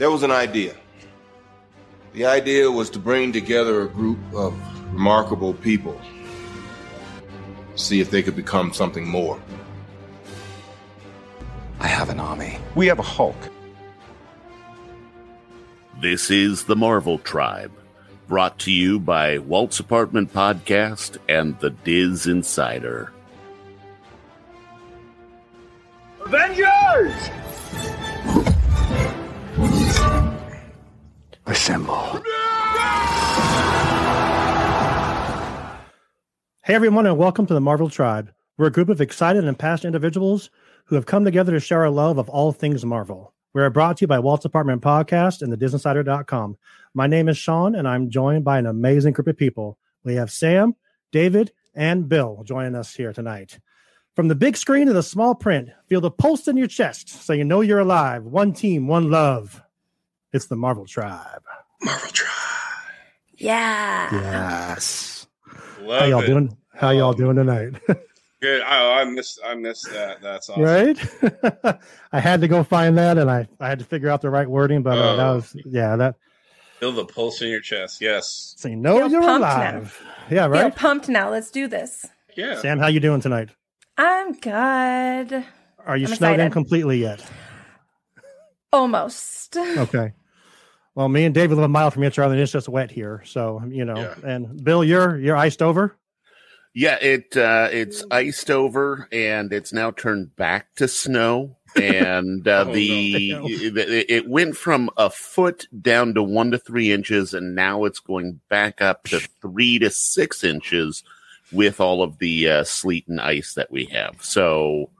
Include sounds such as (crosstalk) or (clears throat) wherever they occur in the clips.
there was an idea. The idea was to bring together a group of remarkable people, see if they could become something more. I have an army. We have a Hulk. This is the Marvel Tribe, brought to you by Walt's Apartment Podcast and the DisInsider. Avengers! Assemble. Hey everyone, and welcome to the Marvel Tribe. We're a group of excited and passionate individuals who have come together to share our love of all things Marvel. We are brought to you by Walt's Apartment Podcast and the DisInsider.com. My name is Sean, and I'm joined by an amazing group of people. We have Sam, David, and Bill joining us here tonight. From the big screen to the small print, feel the pulse in your chest so you know you're alive. One team, one love. It's the Marvel Tribe. Marvel Tribe. Yeah. Yes. Love How y'all it. doing? How y'all doing tonight? (laughs) Good. I, I missed. I missed that. That's awesome. right? (laughs) I had to go find that, and I I had to figure out the right wording, but uh, that Oh. was yeah that. Feel the pulse in your chest. Yes. So you know Feel you're pumped alive. Yeah, Right. Feel right. pumped now. Let's do this. Yeah. Sam, how you doing tonight? I'm good. Are you I'm snowed in completely yet? Almost. Okay. Well, me and David live a mile from each other, and it's just wet here. So you know, Yeah. and Bill, you're you're iced over. Yeah, it uh, it's iced over and it's now turned back to snow. (laughs) And uh, Oh, no. the (laughs) it, it went from a foot down to one to three inches, and now it's going back up to three to six inches with all of the uh, sleet and ice that we have. So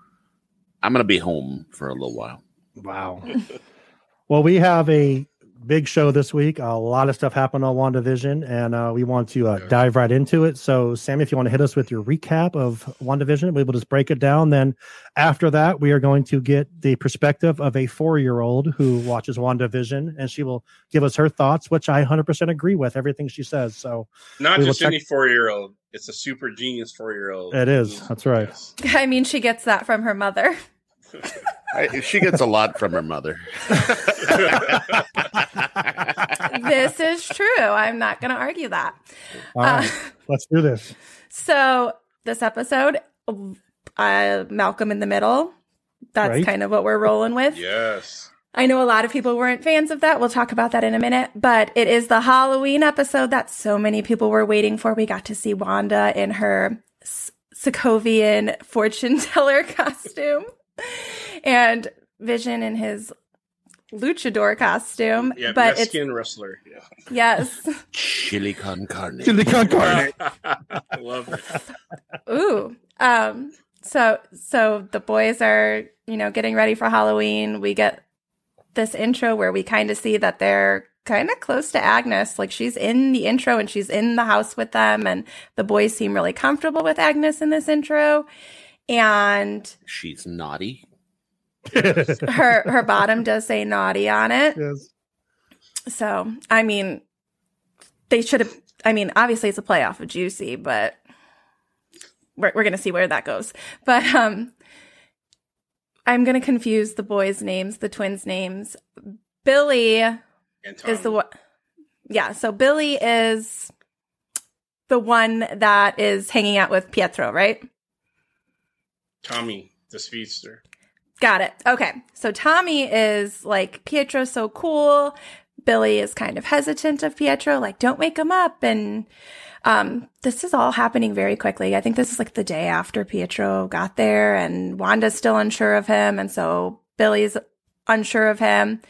I'm going to be home for a little while. Wow. (laughs) well, we have a big show this week. A lot of stuff happened on WandaVision, and uh, we want to uh, Yeah. dive right into it. So, Sam, if you want to hit us with your recap of WandaVision, we'll just break it down. Then, after that, we are going to get the perspective of a four year old who watches WandaVision, and she will give us her thoughts, which I 100% agree with everything she says. So, Not just check- any four year old. It's a super genius four year old. It is. That's right. (laughs) I mean, she gets that from her mother. (laughs) I, she gets a lot from her mother. this is true. I'm not going to argue that. all right, Uh, (laughs) let's do this. so, this episode, uh, Malcolm in the Middle. That's Right. kind of what we're rolling with. yes. I know a lot of people weren't fans of that. We'll talk about that in a minute, but it is the Halloween episode that so many people were waiting for. We got to see Wanda in her S- Sokovian fortune teller (laughs) costume and Vision in his luchador costume. Yeah. but Mexican wrestler. Yeah. yes. Chili con carne. Chili con carne. (laughs) I love it. Ooh. Um, so, so the boys are, you know, getting ready for Halloween. We get this intro where we kind of see that they're kind of close to Agnes. Like she's in the intro and she's in the house with them, and the boys seem really comfortable with Agnes in this intro. And She's naughty. (laughs) her her bottom does say naughty on it. yes. So I mean, they should have. I mean, obviously it's a playoff of Juicy, but we're we're gonna see where that goes. But um, I'm gonna confuse the boys' names, the twins' names. Billy is the one. Yeah, so Billy is the one that is hanging out with Pietro, right? Tommy, the speedster. Got it. Okay. So Tommy is like, Pietro's so cool. Billy is kind of hesitant of Pietro, like, don't wake him up. And um, this is all happening very quickly. I think this is like the day after Pietro got there, and Wanda's still unsure of him. And so Billy's unsure of him.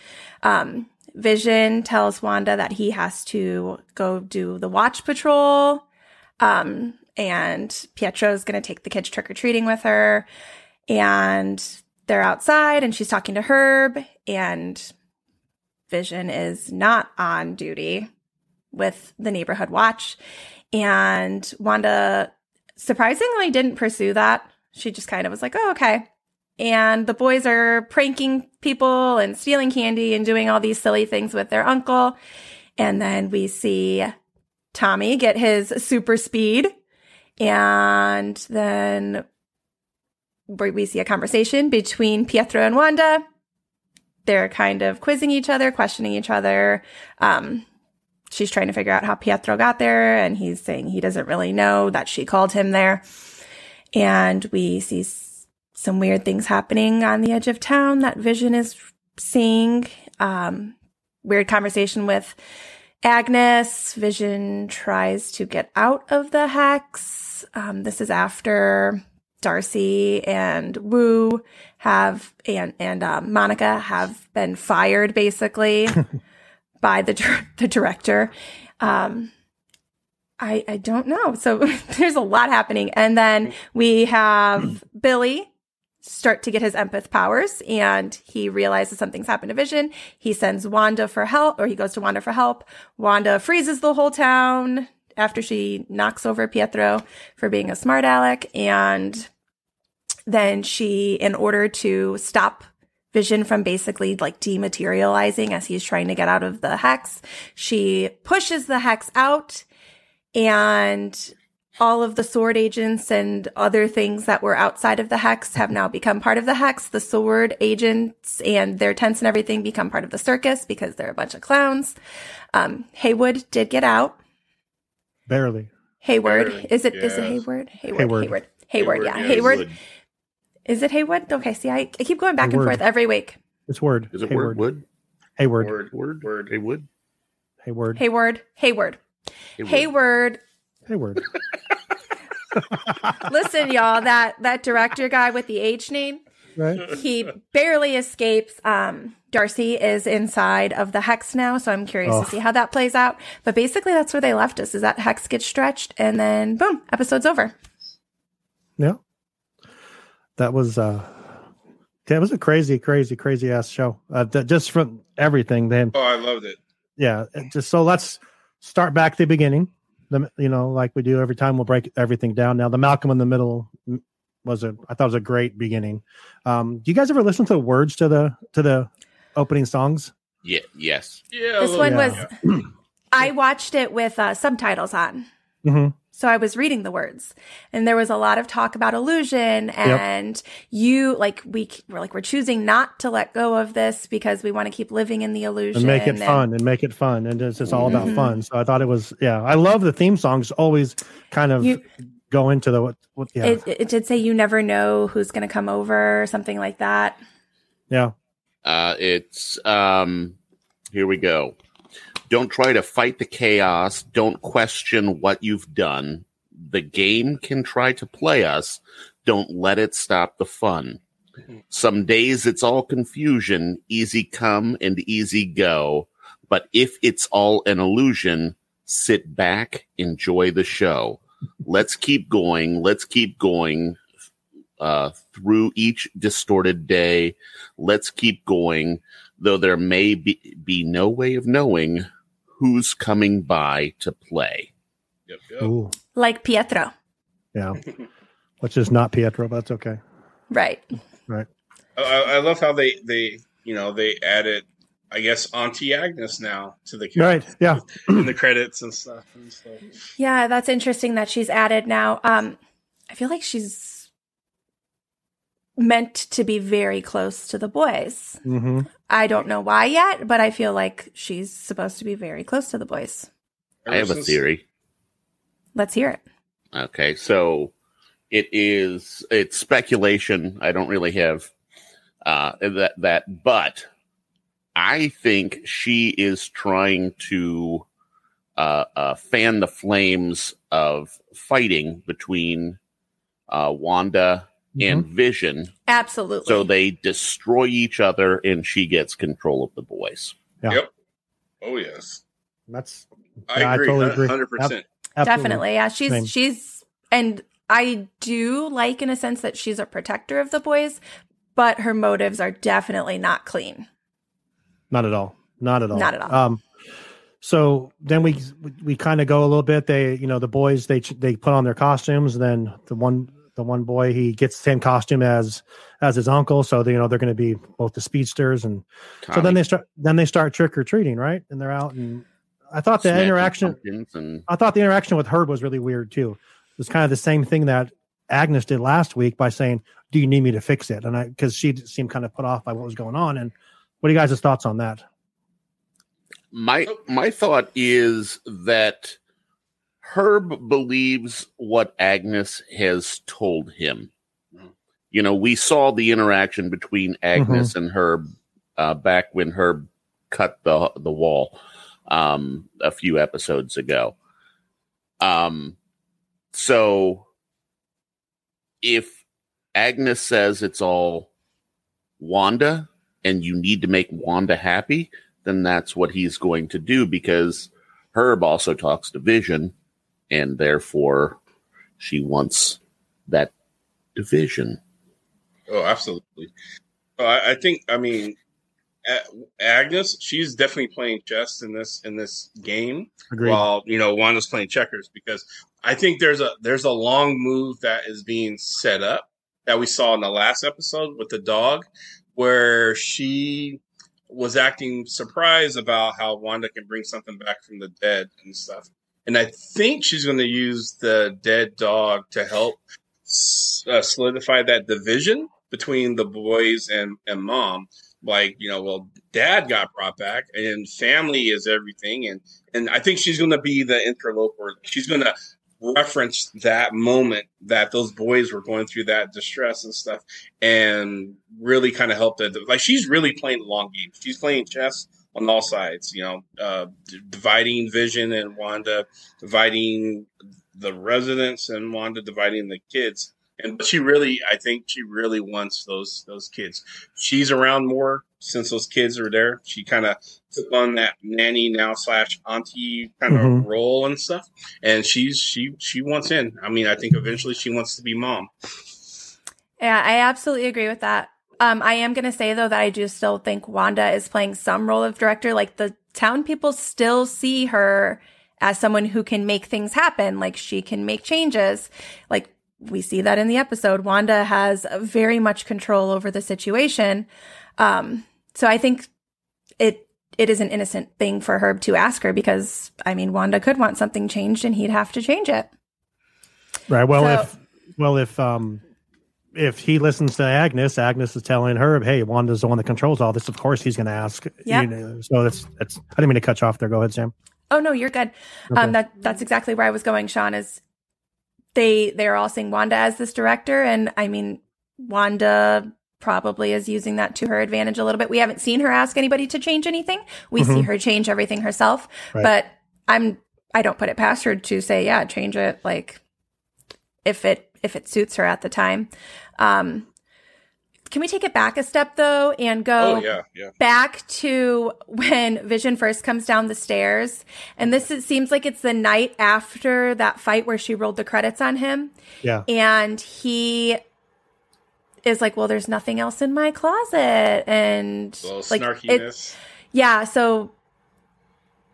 Um, Vision tells Wanda that he has to go do the watch patrol. Um, and is going to take the kids trick or treating with her. And they're outside and she's talking to Herb and Vision is not on duty with the neighborhood watch. And Wanda surprisingly didn't pursue that. She just kind of was like, oh, okay. And the boys are pranking people and stealing candy and doing all these silly things with their uncle. And then we see Tommy get his super speed. And then we we see a conversation between Pietro and Wanda. they're kind of quizzing each other, questioning each other. Um, she's trying to figure out how Pietro got there, and he's saying he doesn't really know that she called him there. And we see s- some weird things happening on the edge of town that Vision is seeing. Um, weird conversation with Agnes. Vision tries to get out of the hex. Um, this is after Darcy and Woo have and and um, Monica have been fired basically (laughs) by the dir- the director. Um, I I don't know. So (laughs) there's a lot happening, and then we have (clears throat) Billy start to get his empath powers, and he realizes something's happened to Vision. He sends Wanda for help, or he goes to Wanda for help. Wanda freezes the whole town after she knocks over Pietro for being a smart aleck, and then she, in order to stop Vision from basically like dematerializing as he's trying to get out of the hex, she pushes the hex out and all of the sword agents and other things that were outside of the hex have now become part of the hex. The sword agents and their tents and everything become part of the circus because they're a bunch of clowns. Um, Haywood did get out. Barely. Hayward. Barely, Is it is it yes. Hayward? Hayward. Hayward. Hayward. Hayward. Yeah. Hayward, Hayward. Wood. Is it Haywood? Okay. See, I, I keep going back and forth every week. It's word. Is it Hayward. word? Wood? Hayward. Word. Word? Word. Hey, wood? Hayward. Hayward. Hayward. Hayward. Hayward. (laughs) Listen, y'all, that that director guy with the H name, Right. he barely escapes. Um, Darcy is inside of the hex now, so I'm curious Oh. to see how that plays out. But basically, that's where they left us. Is that hex gets stretched, and then boom, episode's over. Yeah. That was uh that was a crazy, crazy, crazy ass show. Uh, th- just from everything. Then Oh, I loved it. yeah. Just so let's start back at the beginning. The you know like we do every time we'll break everything down. Now the Malcolm in the Middle was a I thought it was a great beginning. Um, do you guys ever listen to the words to the to the opening songs? Yeah, yes. Yeah. This one bit, was. (clears throat) I watched it with uh, subtitles on. Mm-hmm. So I was reading the words and there was a lot of talk about illusion and you like we we're like we're choosing not to let go of this because we want to keep living in the illusion and make it and- fun and make it fun and it's just all about Mhm. fun so i thought it was yeah i love the theme songs always kind of You- go into the what, what yeah It, it did say you never know who's going to come over or something like that. yeah Uh, it's um, here we go. Don't try to fight the chaos. Don't question what you've done. The game can try to play us. Don't let it stop the fun. Some days it's all confusion, easy come and easy go. But if it's all an illusion, sit back, enjoy the show. Let's keep going. Let's keep going uh, through each distorted day. Let's keep going, though there may be, be no way of knowing who's coming by to play. Yep, yep. Ooh, Like Pietro. yeah which is not pietro but that's okay Right. Right. I I love how they they you know they added I guess Auntie Agnes now to the right yeah in the credits and stuff. And so. Yeah, that's interesting that she's added now. Um, I feel like she's meant to be very close to the boys. hmm I don't know why yet, but I feel like she's supposed to be very close to the boys. I have a theory. Let's hear it. Okay, so it is it's speculation. I don't really have uh that that but I think she is trying to uh, uh fan the flames of fighting between uh Wanda and Vision Absolutely. so they destroy each other and she gets control of the boys. Yeah. Yep. Oh yes, that's I Yeah, I agree. totally agree. Hundred percent. absolutely. Definitely. Yeah. She's, Same. she's, and I do like in a sense that she's a protector of the boys, but her motives are definitely not clean. Not at all. Not at all. Not at all. um so then we we kind of go a little bit. They you know the boys they they put on their costumes and then the one the one boy he gets the same costume as as his uncle. So they, you know they're going to be both the speedsters and so then they start then they start trick or treating right? And they're out and i thought the snatching interaction and i thought the interaction with herb was really weird too. It was kind of the same thing that agnes did last week by saying do you need me to fix it? And i because she seemed kind of put off by what was going on and What are you guys' thoughts on that? My my thought is that Herb believes what Agnes has told him. You know, we saw the interaction between Agnes and Herb uh, back when Herb cut the the wall um, a few episodes ago. Um, so if Agnes says it's all Wanda and you need to make Wanda happy, then that's what he's going to do because Herb also talks to Vision and therefore she wants that division. Oh, absolutely. Uh, I, I think. I mean, Agnes. She's definitely playing chess in this in this game, Agreed. while you know Wanda's playing checkers. Because I think there's a there's a long move that is being set up that we saw in the last episode with the dog, where she was acting surprised about how Wanda can bring something back from the dead and stuff. And I think she's going to use the dead dog to help uh, solidify that division between the boys and, and mom. Like, you know, well, dad got brought back and family is everything. And, and I think she's going to be the interloper. She's going to reference that moment that those boys were going through that distress and stuff and really kind of helped that. Like, she's really playing the long game. She's playing chess on all sides, you know, uh, dividing Vision and Wanda, dividing the residents and Wanda, dividing the kids. And but she really, I think she really wants those those kids. She's around more since those kids are there. She kind of took on that nanny now slash auntie kind of Mhm. role and stuff. And she's she she wants in. I mean, I think eventually she wants to be mom. Yeah, I absolutely agree with that. Um, I am going to say though that I do still think Wanda is playing some role of director. Like the town people still see her as someone who can make things happen. Like she can make changes. Like we see that in the episode. Wanda has very much control over the situation. Um, so I think it it is an innocent thing for Herb to ask her because I mean Wanda could want something changed and he'd have to change it. Right. Well, So- if well if um if he listens to Agnes, Agnes is telling Herb, "Hey, Wanda's the one that controls all this." Of course, he's going to ask. Yep. You know, so that's that's. I didn't mean to cut you off there. Go ahead, Sam. Oh no, you're good. Okay. Um, that that's exactly where I was going. Sean is they they're all seeing Wanda as this director, and I mean Wanda probably is using that to her advantage a little bit. We haven't seen her ask anybody to change anything. We see Mhm. her change everything herself, Right. but I'm I don't put it past her to say yeah, change it like if it if it suits her at the time. Um, can we take it back a step though and go? Oh yeah, yeah. back to when Vision first comes down the stairs. And this is, seems like it's the night after that fight where she rolled the credits on him. Yeah. And he is like, Well, there's nothing else in my closet. And A little like, it, yeah. So,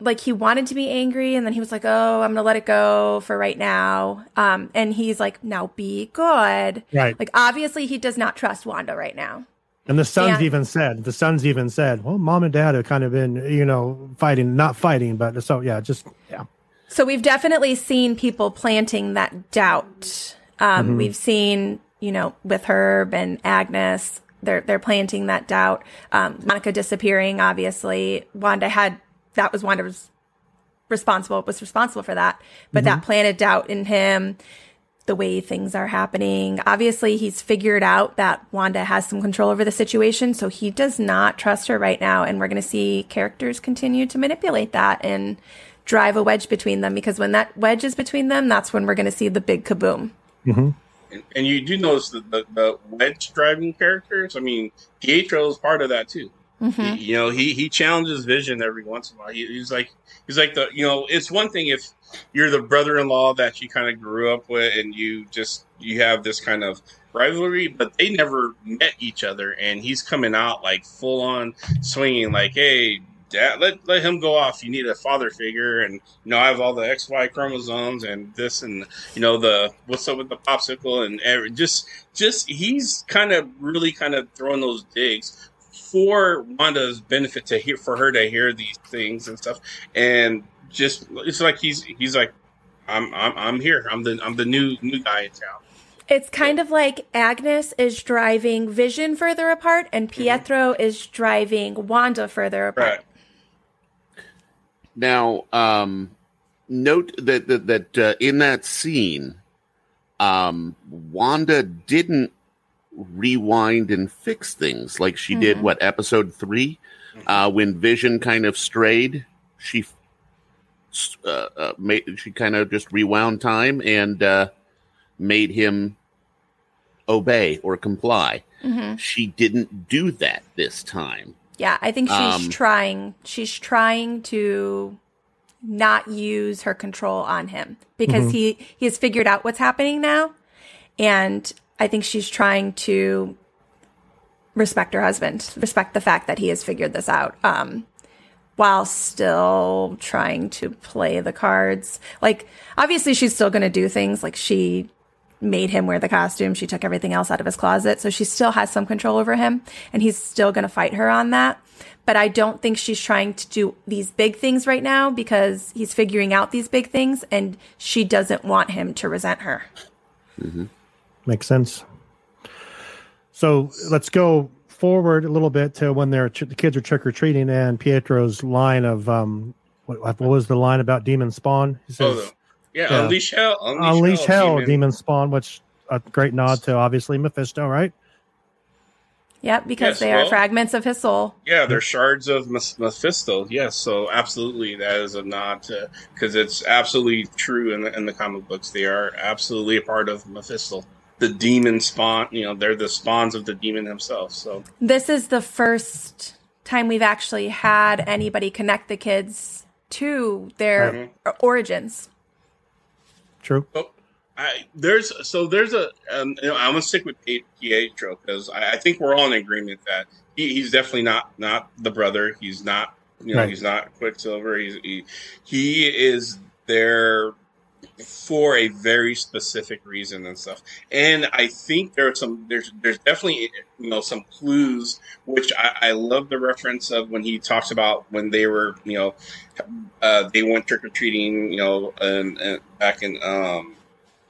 like, he wanted to be angry. And then he was like, Oh, I'm going to let it go for right now. Um, and he's like, Now be good. Right. Like, obviously, he does not trust Wanda right now. And the sons Yeah. even said, the sons even said, well, mom and dad have kind of been, you know, fighting, not fighting, but so yeah, just yeah. So we've definitely seen people planting that doubt. Um, Mhm. We've seen, you know, with Herb and Agnes, they're they're planting that doubt. Um, Monica disappearing, obviously. Wanda had that was Wanda was responsible was responsible for that, but that planted doubt in him. The way things are happening, obviously, he's figured out that Wanda has some control over the situation, so he does not trust her right now, and we're going to see characters continue to manipulate that and drive a wedge between them because when that wedge is between them, that's when we're going to see the big kaboom. hmm And, and you do notice the, the, the wedge driving characters. I mean, Pietro is part of that too. Mhm. He, you know, he he challenges Vision every once in a while. He, he's like he's like the you know, it's one thing if you're the brother-in-law that you kind of grew up with and you just you have this kind of rivalry, but they never met each other, and he's coming out like full on swinging, like, hey. Dad, let let him go off. You need a father figure, and you know I have all the X Y chromosomes and this and you know the what's up with the popsicle and every, just just he's kind of really kind of throwing those digs for Wanda's benefit to hear for her to hear these things and stuff, and just it's like he's he's like I'm I'm I'm here. I'm the I'm the new new guy in town. It's kind of like Agnes is driving Vision further apart, and Pietro is driving Wanda further apart. Right. Now, um, note that that, that uh, in that scene, um, Wanda didn't rewind and fix things like she did. Mhm. What episode three, uh, when Vision kind of strayed, she uh, uh, made she kind of just rewound time and uh, made him obey or comply. hmm She didn't do that this time. Yeah, I think she's Um, trying. She's trying to not use her control on him because Mhm. he he has figured out what's happening now, and I think she's trying to respect her husband, respect the fact that he has figured this out, um, while still trying to play the cards. Like, obviously, she's still going to do things like she made him wear the costume. She took everything else out of his closet. So she still has some control over him and he's still going to fight her on that. But I don't think she's trying to do these big things right now because he's figuring out these big things and she doesn't want him to resent her. Makes sense. So let's go forward a little bit to when they're the kids are trick or treating and Pietro's line of um what, what was the line about demon spawn? He Oh, says, the- yeah, Yeah. unleash hell, unleash, "Unleash hell, demon." demon spawn," which a great nod to obviously Mephisto, right? Yep, because Yes, they are well- fragments of his soul. Yeah, they're shards of Mephisto. Yes, so absolutely, that is a nod because it's absolutely true in the, in the comic books. They are absolutely a part of Mephisto, the demon spawn. You know, they're the spawns of the demon himself. So This is the first time we've actually had anybody connect the kids to their origins. True. Oh, I there's so there's a um, you know, I'm gonna stick with Pe- Pietro because I, I think we're all in agreement that he, he's definitely not not the brother. He's not you know Right. he's not Quicksilver. He's he, he is there for a very specific reason and stuff. And I think there are some there's there's definitely you know some clues which I, I love the reference of when he talks about when they were you know uh, they went trick or treating you know and, and back in um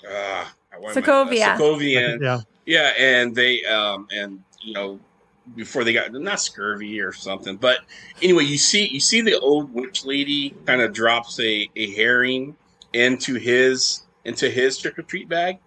uh, why am Sokovia. Sokovia Yeah. yeah, and they um and you know before they got not scurvy or something, but anyway, you see you see the old witch lady kind of drops a, a herring into his into his trick or treat bag.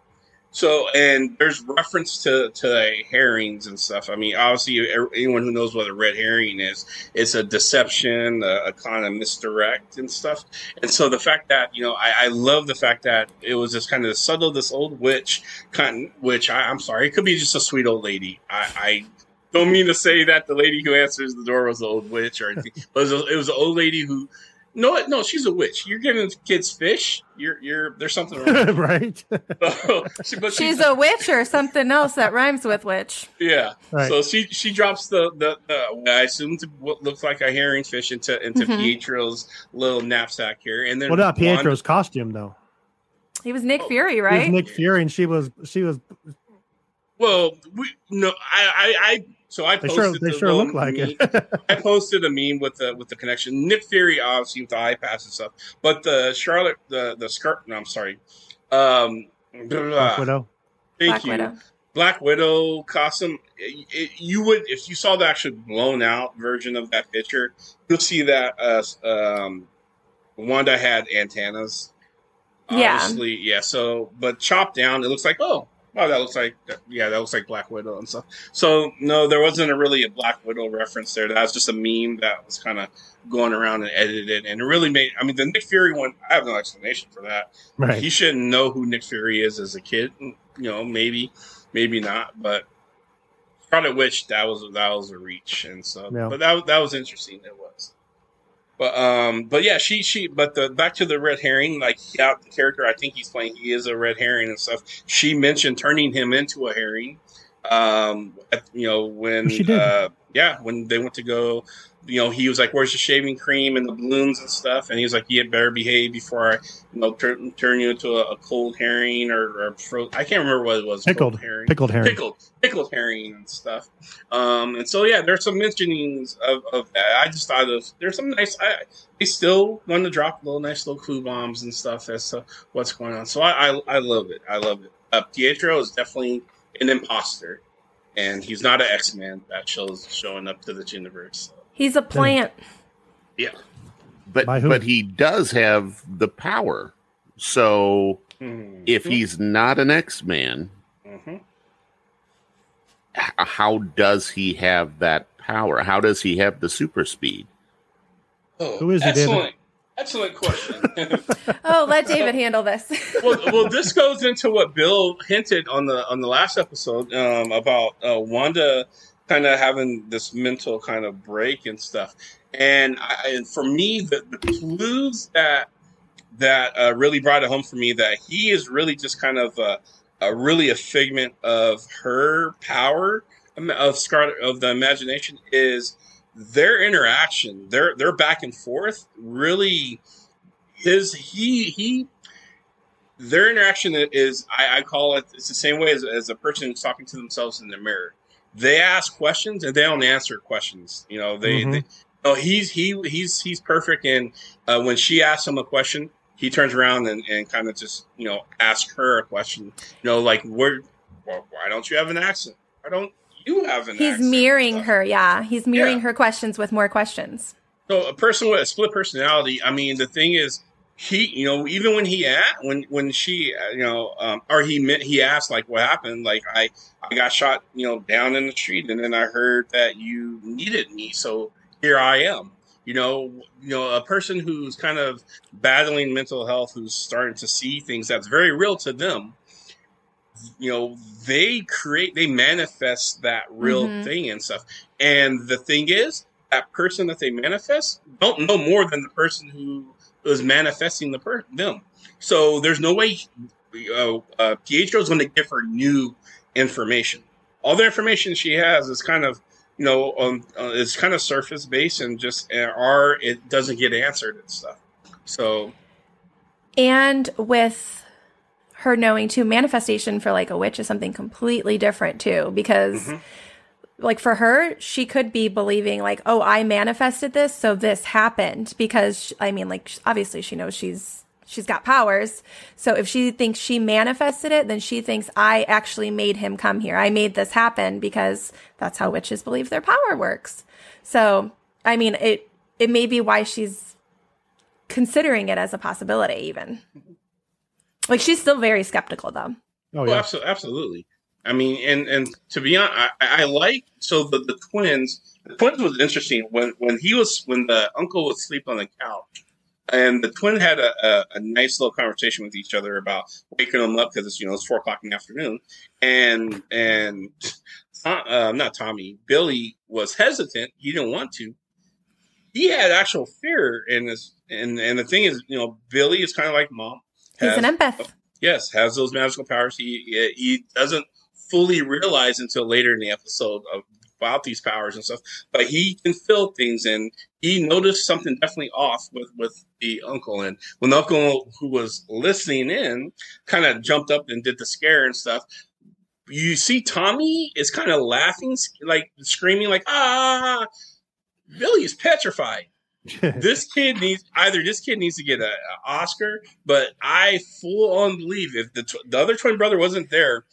So and there's reference to to herrings and stuff. I mean, obviously, anyone who knows what a red herring is, it's a deception, a, a kind of misdirect and stuff. And so the fact that you know, I, I love the fact that it was just kind of subtle. This old witch, kind, which I, I'm sorry, it could be just a sweet old lady. I, I don't mean to say that the lady who answers the door was the old witch or anything, but it was, a, it was an old lady who. No, no, she's a witch. You're giving kids fish. You're, you're. There's something wrong. (laughs) right. So, she, but She's a witch or something else that rhymes with witch. yeah. Right. So she she drops the the, the I assume to what looks like a herring fish into into Mhm. Pietro's little knapsack here, and then What about Wanda- Pietro's costume though? He was Nick Oh, Fury, He was right? Nick Fury, and she was she was. Well, we no, I I, I so I They posted sure they the sure look like meme- it. (laughs) I posted a meme with the with the connection. Nick Fury obviously with the eye pass and stuff, but the Charlotte the the skirt. No, I'm sorry. Um, blah, blah, Black blah. Widow. Thank Black you. Widow. Black Widow costume. It, it- you would if you saw the actual blown out version of that picture, you'll see that uh, um, Wanda had antennas. Yeah. Obviously, yeah. So, but chopped down, it looks like oh, wow, that looks like yeah, that looks like Black Widow and stuff. So no, there wasn't a really a Black Widow reference there. That was just a meme that was kind of going around and edited, and it really made. I mean, the Nick Fury one, I have no explanation for that. Right. He shouldn't know who Nick Fury is as a kid. You know, maybe, maybe not. But Scarlet Witch, that was that was a reach, and so. Yeah. But that that was interesting. It was. But um, but yeah, she she. But the back to the red herring, like yeah, the character I think he's playing, he is a red herring and stuff. She mentioned turning him into a herring. Um, at- you know when She did. uh, yeah, when they went to go you know, he was like, "Where's the shaving cream and the balloons and stuff?" And he was like, "You had better behave before I, you know, turn turn you into a, a cold herring or, or fro- I can't remember what it was. Pickled. herring, Pickled herring. pickled, pickled herring and stuff." Um, and so yeah, there's some mentionings of, of that. I just thought of there's some nice. I, they still want to drop little nice little clue bombs and stuff as to what's going on. So I I, I love it. I love it. uh, Pietro is definitely an imposter, and he's not an X Man that shows showing up to this universe. He's a plant. Yeah. But but he does have the power. So Mhm. if he's not an X Man, Mhm. h- how does he have that power? How does he have the super speed? Oh, Who is he, David? excellent, excellent question. (laughs) Oh, let David handle this. (laughs) well, well, this goes into what Bill hinted on the on the last episode um, about uh, Wanda kind of having this mental kind of break and stuff. And, I, and for me, the, the clues that that uh, really brought it home for me that he is really just kind of a, a really a figment of her power um, of Scarlet of the imagination is their interaction, their their back and forth really his he he their interaction is I, I call it it's the same way as, as a person talking to themselves in the mirror they ask questions and they don't answer questions you know they, Mhm. they no he's he he's he's perfect and uh, when she asks him a question he turns around and, and kind of just you know asks her a question you know like where well, why don't you have an accent why don't you have an accent? He's accent? mirroring her. Yeah. He's mirroring Yeah. her questions with more questions. So a person with a split personality. I mean, the thing is, he, you know, even when he at when when she, uh, you know, um, or he met, he asked like, what happened? Like, I I got shot, you know, down in the street, and then I heard that you needed me, so here I am. You know, you know, a person who's kind of battling mental health, who's starting to see things that's very real to them. You know, they create, they manifest that real Mhm. thing and stuff. And the thing is, that person that they manifest don't know more than the person who is manifesting the per- them. So there's no way uh, uh, Pietro is going to give her new information. All the information she has is kind of you know um, uh, it's kind of surface based and just uh, or it doesn't get answered and stuff. So And with her knowing too, manifestation for like a witch is something completely different too, because Mhm. Like for her, she could be believing like, oh, I manifested this, so this happened. Because I mean, like obviously she knows she's she's got powers. So if she thinks she manifested it, then she thinks I actually made him come here. I made this happen because that's how witches believe their power works. So I mean, it it may be why she's considering it as a possibility, even. Like she's still very skeptical though. Oh yeah. absolutely, absolutely. I mean, and and to be honest, I, I like so the the twins. The twins was interesting when when he was when the uncle was asleep on the couch, and the twin had a, a, a nice little conversation with each other about waking them up because it's you know it's four o'clock in the afternoon, and and uh, not Tommy Billy was hesitant. He didn't want to. He had actual fear in this, and and the thing is, you know, Billy is kind of like mom. He's an empath. yes, has those magical powers. He- he doesn't fully realize until later in the episode of, about these powers and stuff, but he can feel things, and he noticed something definitely off with with the uncle. And when the uncle who was listening in kind of jumped up and did the scare and stuff. You see, Tommy is kind of laughing, like screaming, like "ah!" Billy is petrified (laughs) this kid needs either this kid needs to get an Oscar, but I full on believe if the tw- the other twin brother wasn't there,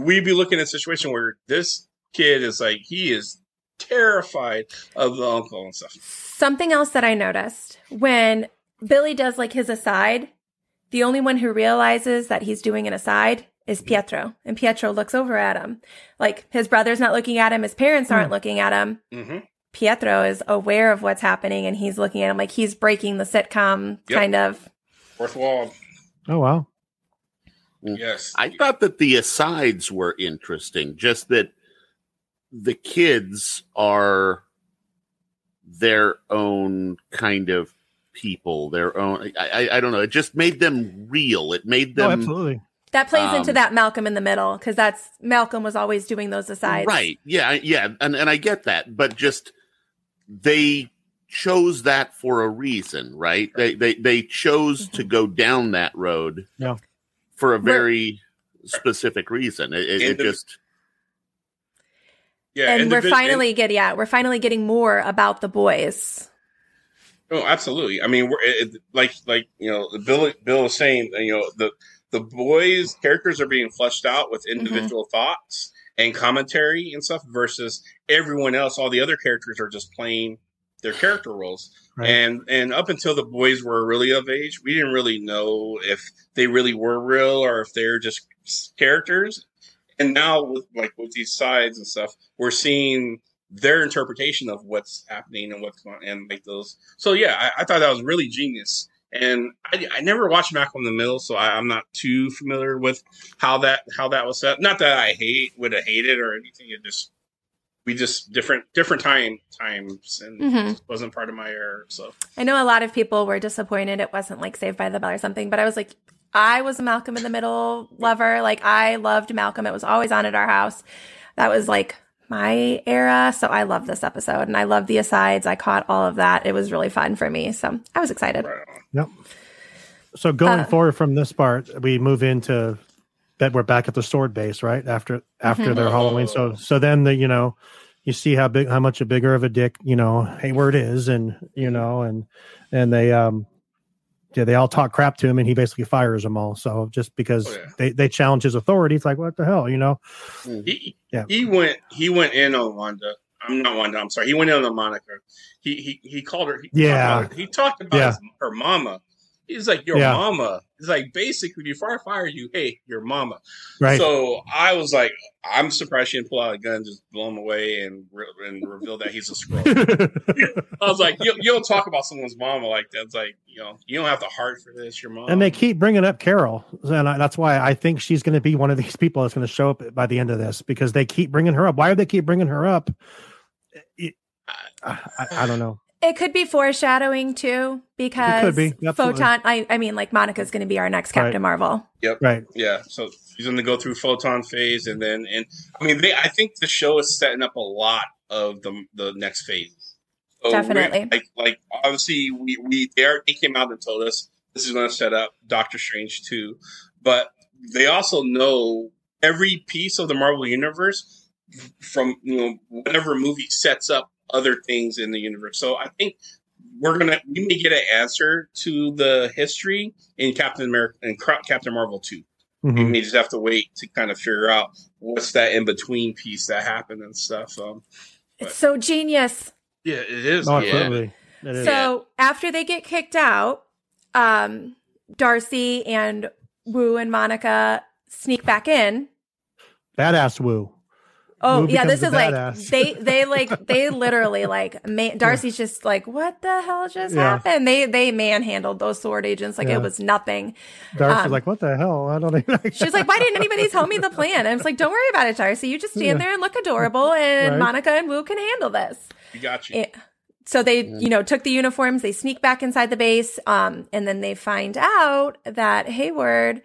we'd be looking at a situation where this kid is like he is terrified of the uncle and stuff. Something else that I noticed when Billy does like his aside, the only one who realizes that he's doing an aside is Pietro. And Pietro looks over at him. Like his brother's not looking at him, his parents aren't Hmm. looking at him. hmm Pietro is aware of what's happening and he's looking at him like he's breaking the sitcom Yep. kind of. Fourth wall, Oh wow. Yes. I thought that the asides were interesting, just that the kids are their own kind of people, their own. I, I, I don't know. It just made them real. It made Oh, them absolutely. That plays Um, into that Malcolm in the middle because that's Malcolm was always doing those asides. right. Yeah, yeah, and and I get that, but just they chose that for a reason, right? They they they chose to go down that road, Yeah. For a We're- very specific reason. It, it, it the- just Yeah, and we're individ- finally getting yeah, we're finally getting more about the boys. Oh, absolutely. I mean, we're it, it- like like you know, Bill Bill was saying, you know, the the boys' characters are being fleshed out with mm-hmm. individual thoughts and commentary and stuff versus everyone else. All the other characters are just playing their character roles. Right. And and up until the boys were really of age, we didn't really know if they really were real or if they're just characters. And now with like with these sides and stuff, we're seeing their interpretation of what's happening and what's going and like those. So yeah, I, I thought that was really genius. And I, I never watched Malcolm in the Middle, so I, I'm not too familiar with how that how that was set. Not that I hate would have hated or anything. It just we just different different time times and Mhm. it wasn't part of my era. So I know a lot of people were disappointed it wasn't like Saved by the Bell or something, but I was like, I was a Malcolm in the Middle lover. Like, I loved Malcolm. It was always on at our house. That was like my era. So I love this episode and I love the asides. I caught all of that. It was really fun for me. So I was excited. right. Yep. So going Uh, forward from this part, we move into that we're back at the sword base, right? After after their Halloween. So so then the you know you see how big how much a bigger of a dick you know Hayward is, and you know and and they um yeah they all talk crap to him, and he basically fires them all. So just because Oh, yeah. they they challenge his authority, it's like what the hell, you know? He Yeah. he went he went in on Wanda. I'm not Wanda. I'm sorry. He went in on Monica. He he he called her. He Yeah. Talked about, he talked about Yeah. his, her mama. He's like your Yeah. mama. It's like basically before I fire you, hey, your mama. Right? So I was like, I'm surprised she didn't pull out a gun, just blow him away, and re- and reveal that he's a scroll. (laughs) I was like, you, you don't talk about someone's mama like that. It's like, you know, you don't have the heart for this. Your mom. and they keep bringing up Carol, and I, that's why I think she's going to be one of these people that's going to show up by the end of this because they keep bringing her up. Why do they keep bringing her up? It- I, I, I don't know. It could be foreshadowing too, because be. Photon, I, I mean, like Monica's going to be our next Captain Right. Marvel. Yep. Right? Yeah, so she's going to go through photon phase, and then and I mean, they I think the show is setting up a lot of the the next phase. So Definitely. like like obviously we we they, are, they came out and told us this is going to set up Doctor Strange too, but they also know every piece of the Marvel universe from you know whatever movie sets up other things in the universe. So I think we're gonna we may get an answer to the history in Captain America and Captain Marvel two. We Mhm. may just have to wait to kind of figure out what's that in between piece that happened and stuff. Um, It's so genius. yeah, it is. Oh, yeah. absolutely. It is. So after they get kicked out, um, Darcy and Woo and Monica sneak back in. Badass Woo. Oh Woo yeah, this is a like they they like (laughs) they literally like ma- Darcy's just like what the hell just Yeah. happened? They they manhandled those sword agents like Yeah. it was nothing. Darcy's Um, like, what the hell? I don't even. (laughs) She's like, why didn't anybody tell me the plan? And I was like, don't worry about it, Darcy. You just stand Yeah. there and look adorable, and Right. Monica and Woo can handle this. You got you. It- so they, you know, took the uniforms, they sneak back inside the base, um, and then they find out that Hayward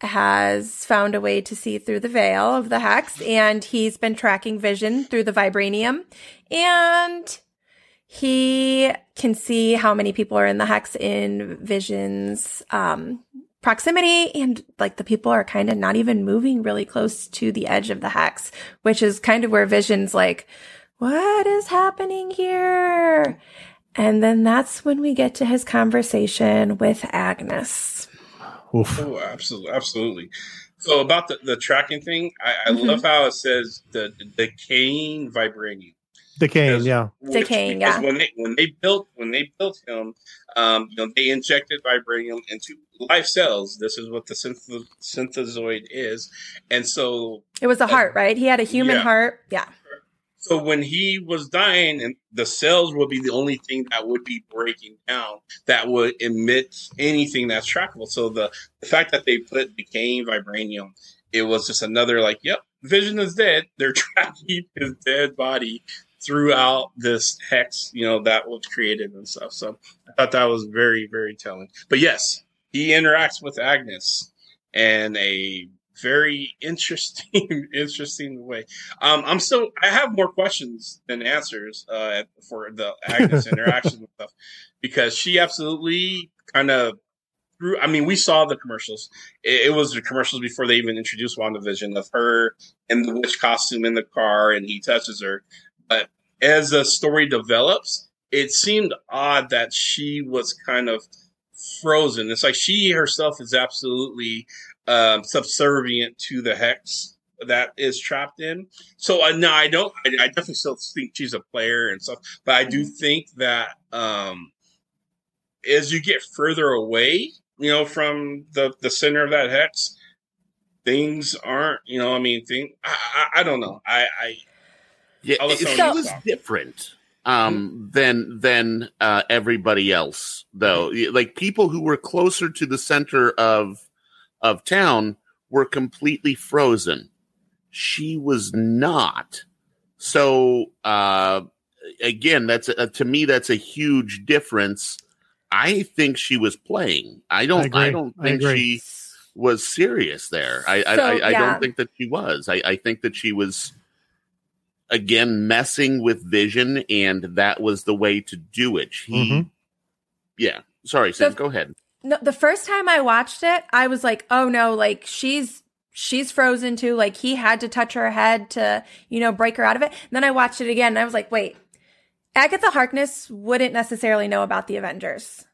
has found a way to see through the veil of the hex, and he's been tracking Vision through the vibranium, and he can see how many people are in the hex in Vision's um, proximity, and like the people are kind of not even moving really close to the edge of the hex, which is kind of where Vision's like, what is happening here? And then that's when we get to his conversation with Agnes. Oof. Oh, absolutely, absolutely. So about the, the tracking thing, I, I Mhm. love how it says the, the decaying vibranium. Decaying, Because- yeah. Decaying, yeah. When they when they built when they built him, um, you know, they injected vibranium into live cells. This is what the synth- synthezoid is, and so It was a heart, right? He had a human Yeah. heart. Yeah. So when he was dying, and the cells would be the only thing that would be breaking down that would emit anything that's trackable. So the, the fact that they put decaying vibranium, it was just another like, yep, Vision is dead. They're (laughs) tracking his dead body throughout this hex, you know, that was created and stuff. So I thought that was very, very telling. But yes, he interacts with Agnes in a very interesting, (laughs) interesting way. Um, I'm still, I have more questions than answers uh, for the Agnes (laughs) interaction stuff because she absolutely kind of through. I mean, we saw the commercials. It, it was the commercials before they even introduced WandaVision of her in the witch costume in the car and he touches her. But as the story develops, it seemed odd that she was kind of frozen. It's like she herself is absolutely um, subservient to the hex that is trapped in. So uh, no, I don't. I, I, definitely still think she's a player and stuff, but I do think that um, as you get further away, you know, from the the center of that hex, things aren't. You know, I mean, thing. I, I, I don't know. I, I yeah, it, she was different um, than than uh, everybody else, though. Like people who were closer to the center of of town were completely frozen. She was not. So uh, again, that's a, to me that's a huge difference. I think she was playing. I don't. I, I don't think I she was serious there. I so, I, I, I don't think that she was. I, I think that she was again messing with Vision, and that was the way to do it. He, mm-hmm. yeah. Sorry, Sam. go ahead. No, the first time I watched it, I was like, "Oh no!" Like she's she's frozen too. Like he had to touch her head to you know break her out of it. And then I watched it again, and I was like, "Wait." Agatha Harkness wouldn't necessarily know about the Avengers,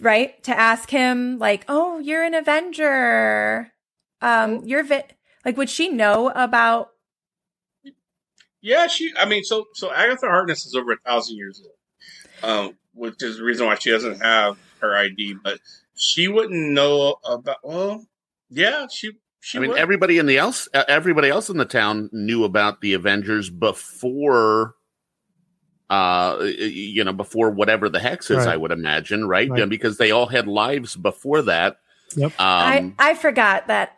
right? To ask him, like, "Oh, you're an Avenger. Um, you're vi-. like, would she know about yeah, she. I mean, so so Agatha Harkness is over a thousand years old, um, which is the reason why she doesn't have her ID. But she wouldn't know about. Well, yeah, she. She I mean, would. everybody in the else, everybody else in the town knew about the Avengers before uh you know before whatever the hex is right. i would imagine right, right. because they all had lives before that yep um, i i forgot that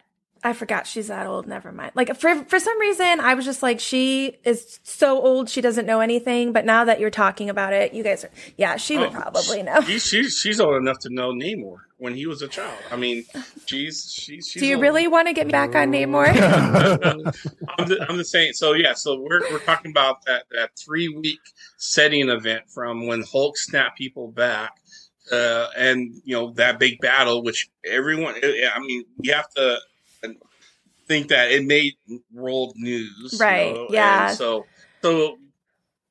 I forgot she's that old. Never mind. Like for for some reason, I was just like, she is so old, she doesn't know anything. But now that you're talking about it, you guys are, yeah, she would oh, probably know. She, she's she's old enough to know Namor when he was a child. I mean, she's she's. she's Do you old. really want to get back on Namor? (laughs) I'm, (laughs) the, I'm the same. So yeah, so we're we're talking about that that three week setting event from when Hulk snapped people back. Uh, and you know that big battle, which everyone. I mean, you have to think that it made world news, right? You know? Yeah. And so, so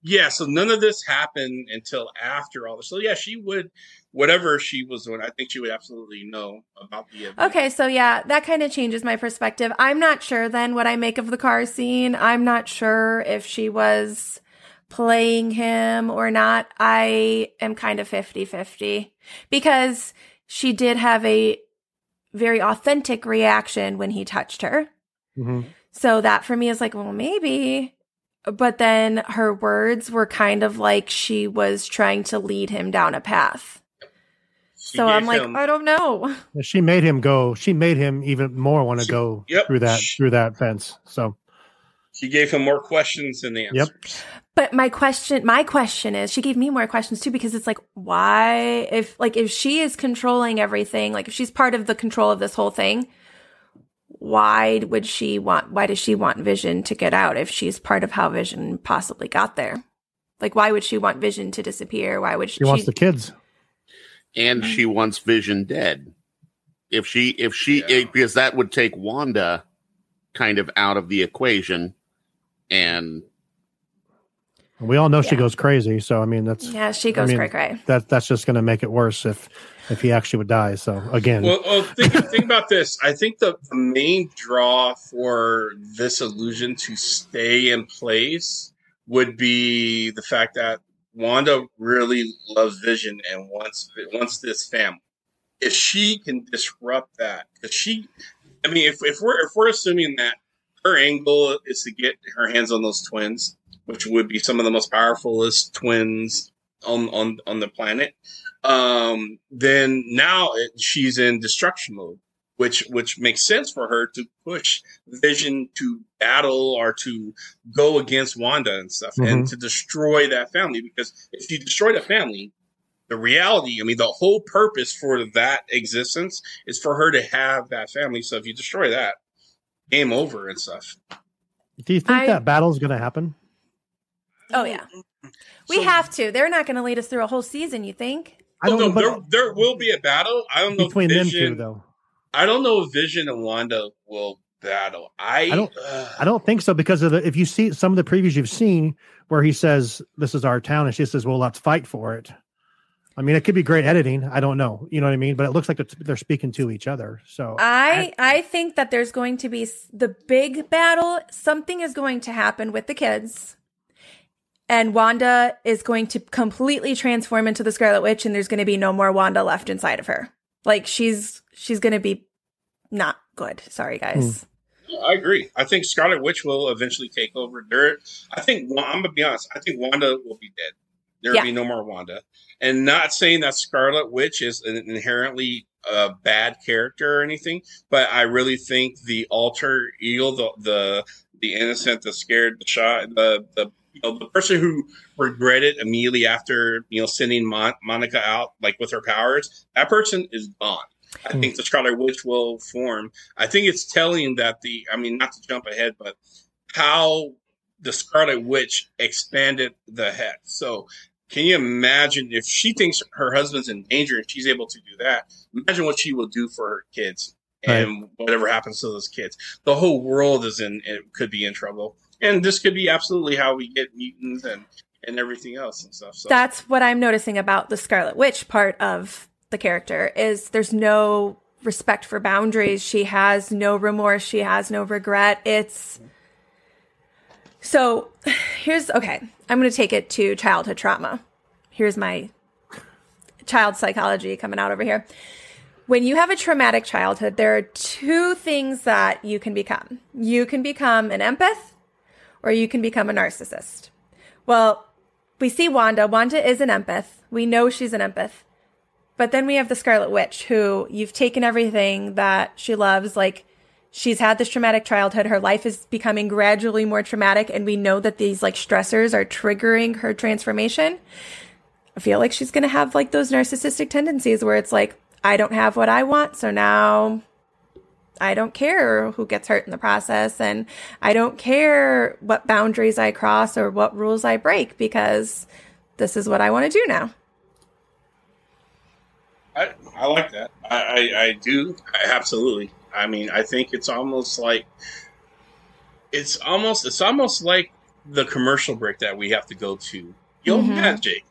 yeah, so none of this happened until after all this. So yeah, she would whatever she was doing, I think she would absolutely know about the event. Okay, so yeah, that kind of changes my perspective. I'm not sure then what I make of the car scene. I'm not sure if she was playing him or not. I am kind of 50-50 because she did have a very authentic reaction when he touched her. Mm-hmm. So that for me is like, well, maybe. But then her words were kind of like she was trying to lead him down a path. She so I'm like, him, I don't know. She made him go. She made him even more want to go yep. through that through that fence. So she gave him more questions than the answers. Yep. But my question, my question is, she gave me more questions too because it's like, why, if like if she is controlling everything, like if she's part of the control of this whole thing, why would she want? Why does she want Vision to get out if she's part of how Vision possibly got there? Like, why would she want Vision to disappear? Why would she? She wants the kids, and she wants Vision dead. If she, if she, yeah. because that would take Wanda kind of out of the equation and we all know yeah. she goes crazy. So I mean, that's yeah, she goes I mean, cray cray. That that's just going to make it worse if if he actually would die. So again, well, well think, think about this. I think the, the main draw for this illusion to stay in place would be the fact that Wanda really loves Vision and wants wants this family. If she can disrupt that, if she, I mean, if, if we're if we're assuming that her angle is to get her hands on those twins, which would be some of the most powerfulest twins on on on the planet. Um, then now it, she's in destruction mode, which which makes sense for her to push Vision to battle or to go against Wanda and stuff, mm-hmm. and to destroy that family. Because if you destroy the family, the reality, I mean, the whole purpose for that existence is for her to have that family. So if you destroy that, game over and stuff. Do you think I, that battle is going to happen? Oh yeah, we so, have to. They're not going to lead us through a whole season. You think? I don't know. There, there will be a battle. I don't know between Vision, them two though. I don't know if Vision and Wanda will battle. I I don't uh, I don't think so because of the if you see some of the previews you've seen where he says this is our town and she says well let's fight for it. I mean, it could be great editing. I don't know. You know what I mean? But it looks like they're, they're speaking to each other. So I I think that there's going to be the big battle. Something is going to happen with the kids, and Wanda is going to completely transform into the Scarlet Witch, and there's going to be no more Wanda left inside of her. Like she's she's going to be not good. Sorry, guys. Yeah, I agree. I think Scarlet Witch will eventually take over. There, I think Wa- I'm gonna be honest. I think Wanda will be dead. There will Yeah. be no more Wanda. And not saying that Scarlet Witch is an inherently a bad character or anything, but I really think the alter ego, the the the innocent, the scared, the shy, the the you know, the person who regretted immediately after you know sending Mon- Monica out like with her powers, that person is gone. I think the Scarlet Witch will form. I think it's telling that the, I mean, not to jump ahead, but how the Scarlet Witch expanded the hex. So, can you imagine if she thinks her husband's in danger and she's able to do that? Imagine what she will do for her kids and whatever happens to those kids. The whole world is in, it could be in trouble. And this could be absolutely how we get mutants and, and everything else and stuff. So, That's what I'm noticing about the Scarlet Witch part of the character is there's no respect for boundaries. She has no remorse. She has no regret. It's so here's okay. I'm going to take it to childhood trauma. Here's my child psychology coming out over here. When you have a traumatic childhood, there are two things that you can become. You can become an empath or you can become a narcissist. Well, we see Wanda. Wanda is an empath. We know she's an empath. But then we have the Scarlet Witch, who you've taken everything that she loves. Like, she's had this traumatic childhood. Her life is becoming gradually more traumatic. And we know that these, like, stressors are triggering her transformation. I feel like she's going to have, like, those narcissistic tendencies where it's like, I don't have what I want. So now I don't care who gets hurt in the process. And I don't care what boundaries I cross or what rules I break because this is what I want to do now. I, I like that. I, I, I do. I, absolutely. I mean, I think it's almost like it's almost it's almost like the commercial break that we have to go to. Yo Mhm. Magic.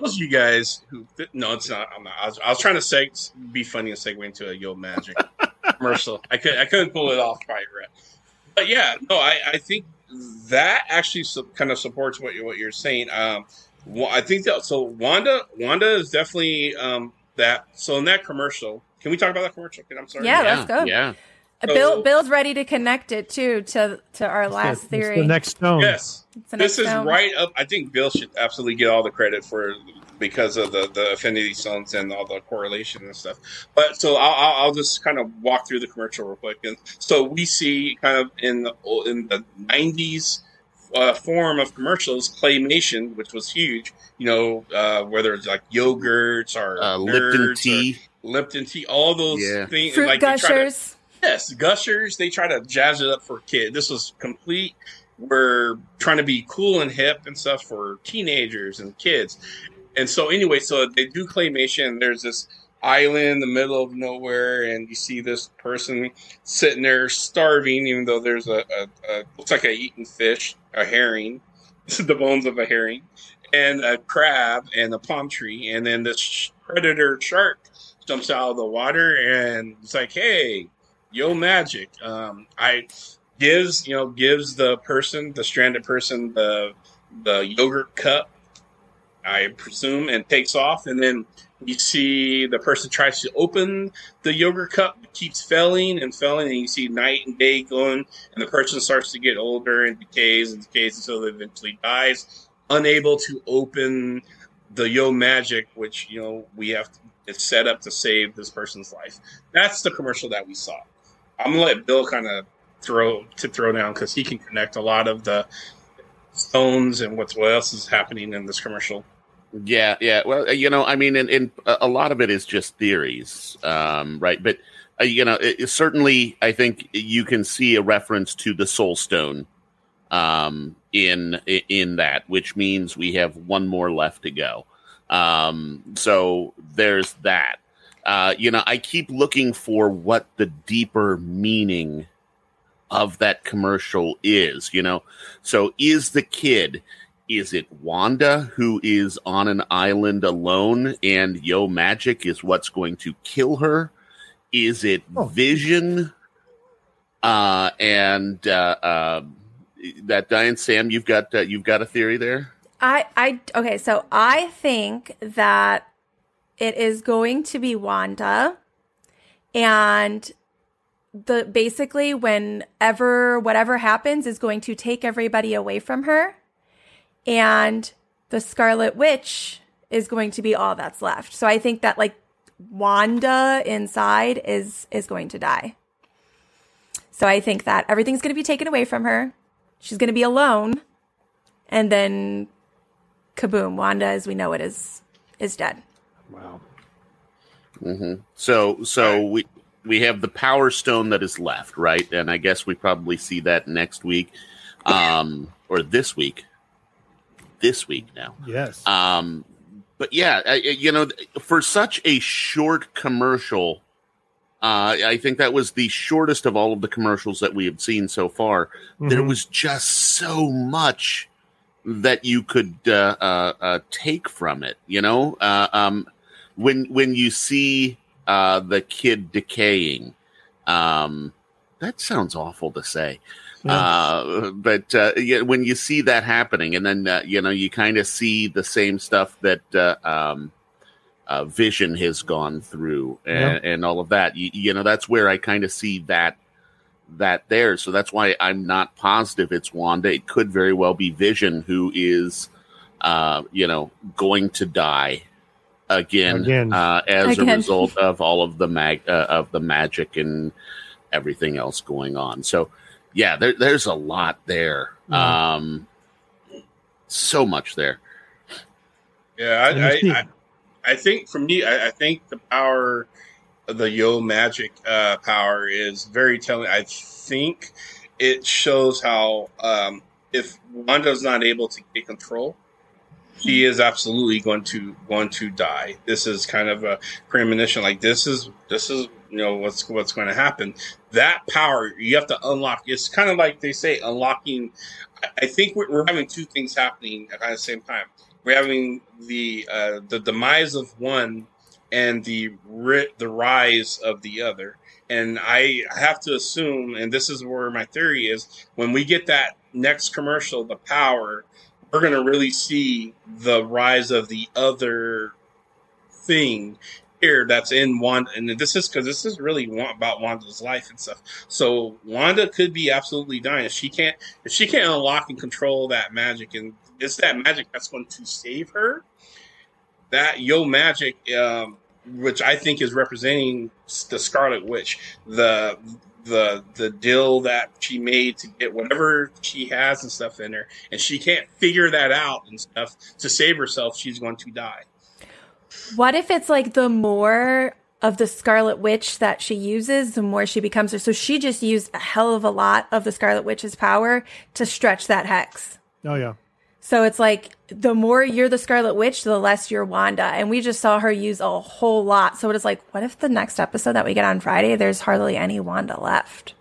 Those of you guys who no, it's not. I'm not. I was, I was trying to seg, be funny and segue into a Yo Magic (laughs) commercial. I could I couldn't pull it off quite right. But yeah, no, I, I think that actually su- kind of supports what you're what you're saying. Um, I think that so Wanda Wanda is definitely um that. So in that commercial, can we talk about that commercial? I'm sorry. Yeah, let's go. Yeah. Uh, So- Bill Bill's ready to connect it too to to our last it's theory. the next stone. Yes. The this next is stone. right up. I think Bill should absolutely get all the credit for because of the, the Infinity Stones and all the correlation and stuff. But so I'll, I'll, I'll just kind of walk through the commercial real quick. And so we see kind of in the in the '90s uh, form of commercials, claymation, which was huge. You know, uh, whether it's like yogurts or Uh, Lipton nerds or tea. Lipton tea, all those Yeah. things. Fruit like they try to- gushers. Yes, gushers. They try to jazz it up for kids. This was complete. We're trying to be cool and hip and stuff for teenagers and kids. And so, anyway, so they do claymation. There's this island in the middle of nowhere, and you see this person sitting there starving, even though there's a, a, a looks like a eaten fish, a herring, (laughs) the bones of a herring, and a crab and a palm tree, and then this predator shark jumps out of the water, and it's like, hey, yo magic. Um i gives you know gives the person the stranded person the the yogurt cup i presume and takes off. And then you see the person tries to open the yogurt cup keeps failing and failing and you see night and day going and the person starts to get older and decays and decays until they eventually dies unable to open the yo magic which you know we have to, it's set up to save this person's life that's the commercial that we saw I'm gonna let Bill kind of throw to throw down because he can connect a lot of the stones and what's what else is happening in this commercial. Yeah, yeah. Well, uh, you know, I mean, and, and a a lot of it is just theories, um, right? But uh, you know, it certainly, I think you can see a reference to the Soul Stone um, in in that, which means we have one more left to go. Um, so there's that. Uh, you know, I keep looking for what the deeper meaning of that commercial is. You know, so is the kid Is it Wanda who is on an island alone and Yo Magic is what's going to kill her? Is it Oh. Vision? Uh, and uh, uh, that Diane Sam, you've got uh, you've got a theory there. I, I, okay, so I think that it is going to be Wanda, and the basically whenever whatever happens is going to take everybody away from her, and the Scarlet Witch is going to be all that's left. So I think that like Wanda inside is is going to die. So I think that everything's going to be taken away from her. She's going to be alone, and then kaboom, Wanda as we know it is is dead. Wow. hmm So so we we have the Power Stone that is left, right? And I guess we probably see that next week, um, or this week. This week now. Yes. Um, but yeah, I, I- you know, for such a short commercial, uh, I think that was the shortest of all of the commercials that we have seen so far. There Mhm. was just so much that you could uh, uh, uh, take from it. You know, uh, um, when when you see uh, the kid decaying, um, that sounds awful to say. Yeah. Uh, but uh, yeah, when you see that happening, and then uh, you know you kind of see the same stuff that uh, um, uh, Vision has gone through, and, and all of that. You, you know, that's where I kind of see that that there. So that's why I'm not positive it's Wanda. It could very well be Vision who is, uh, you know, going to die again, Again. Uh, as Again. a result of all of the mag uh, of the magic and everything else going on. So yeah, there, there's a lot there. Mhm. Um, so much there. Yeah, I, I, I, I think for me, I, I think the power, of the Yo Magic uh, power is very telling. I think it shows how um, if Wanda's not able to get control, she is absolutely going to going to die. This is kind of a premonition. Like this is this is you know what's what's going to happen. That power you have to unlock. It's kind of like they say unlocking. I- think we're, we're having two things happening at the same time. We're having the uh, the demise of one and the the rise of the other. And I have to assume, and this is where my theory is, when we get that next commercial, the power, we're going to really see the rise of the other thing here that's in Wanda. And this is because this is really about Wanda's life and stuff. So Wanda could be absolutely dying if she can't if she can't unlock and control that magic, and it's that magic that's going to save her. That Yo Magic, um, which I think is representing the Scarlet Witch, the the the deal that she made to get whatever she has and stuff in her, and she can't figure that out and stuff to save herself. She's going to die. What if it's like the more of the Scarlet Witch that she uses, the more she becomes her? So she just used a hell of a lot of the Scarlet Witch's power to stretch that hex. Oh yeah. So it's like the more you're the Scarlet Witch, the less you're Wanda. And we just saw her use a whole lot. So it is like, what if the next episode that we get on Friday, there's hardly any Wanda left?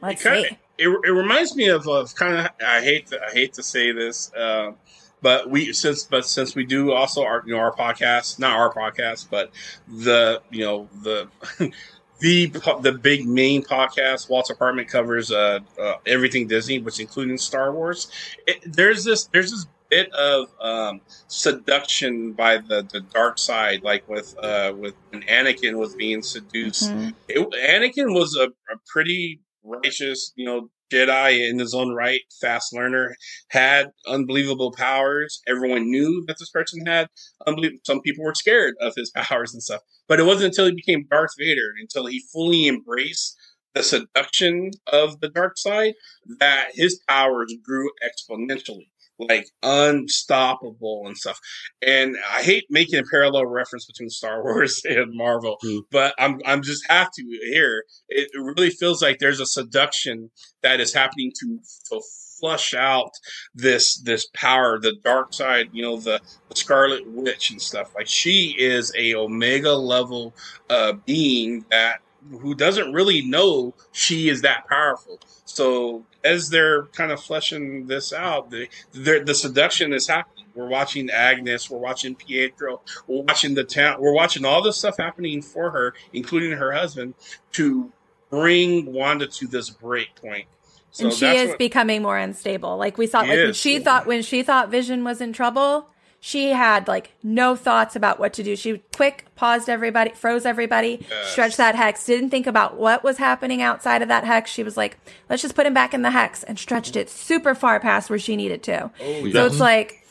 Let's it, kinda, see. it, it reminds me of, of kind of I hate to, I hate to say this, uh, but we since but since we do also our you know our podcast, not our podcast, but the you know the. (laughs) The, the big main podcast, Walt's Apartment covers uh, uh, everything Disney, which including Star Wars. It, there's this there's this bit of um, seduction by the, the dark side, like with uh, with when Anakin was being seduced Mhm. it, Anakin was a, a pretty righteous, you know, Jedi in his own right, fast learner, had unbelievable powers. Everyone knew that this person had unbelievable. Some people were scared of his (laughs) powers and stuff, but it wasn't until he became Darth Vader, until he fully embraced the seduction of the dark side, that his powers grew exponentially. Like unstoppable and stuff, and I hate making a parallel reference between Star (laughs) Wars and Marvel, but I'm I'm just have to here. It really feels like there's a seduction that is happening to to flush out this this power, the dark side, you know, the, the Scarlet Witch and stuff. Like she is a Omega level uh, being that who doesn't really know she is that powerful. So as they're kind of fleshing this out, the the seduction is happening. We're watching Agnes, we're watching Pietro, we're watching the town, we're watching all this stuff happening for her, including her husband, to bring Wanda to this break point. So and she is what, becoming more unstable. Like we saw, like when she thought when she thought Vision was in trouble, she had like no thoughts about what to do. She quick paused everybody, froze everybody, yes. stretched that hex, didn't think about what was happening outside of that hex. She was like, let's just put him back in the hex and stretched it super far past where she needed to. Oh, yeah. So it's like,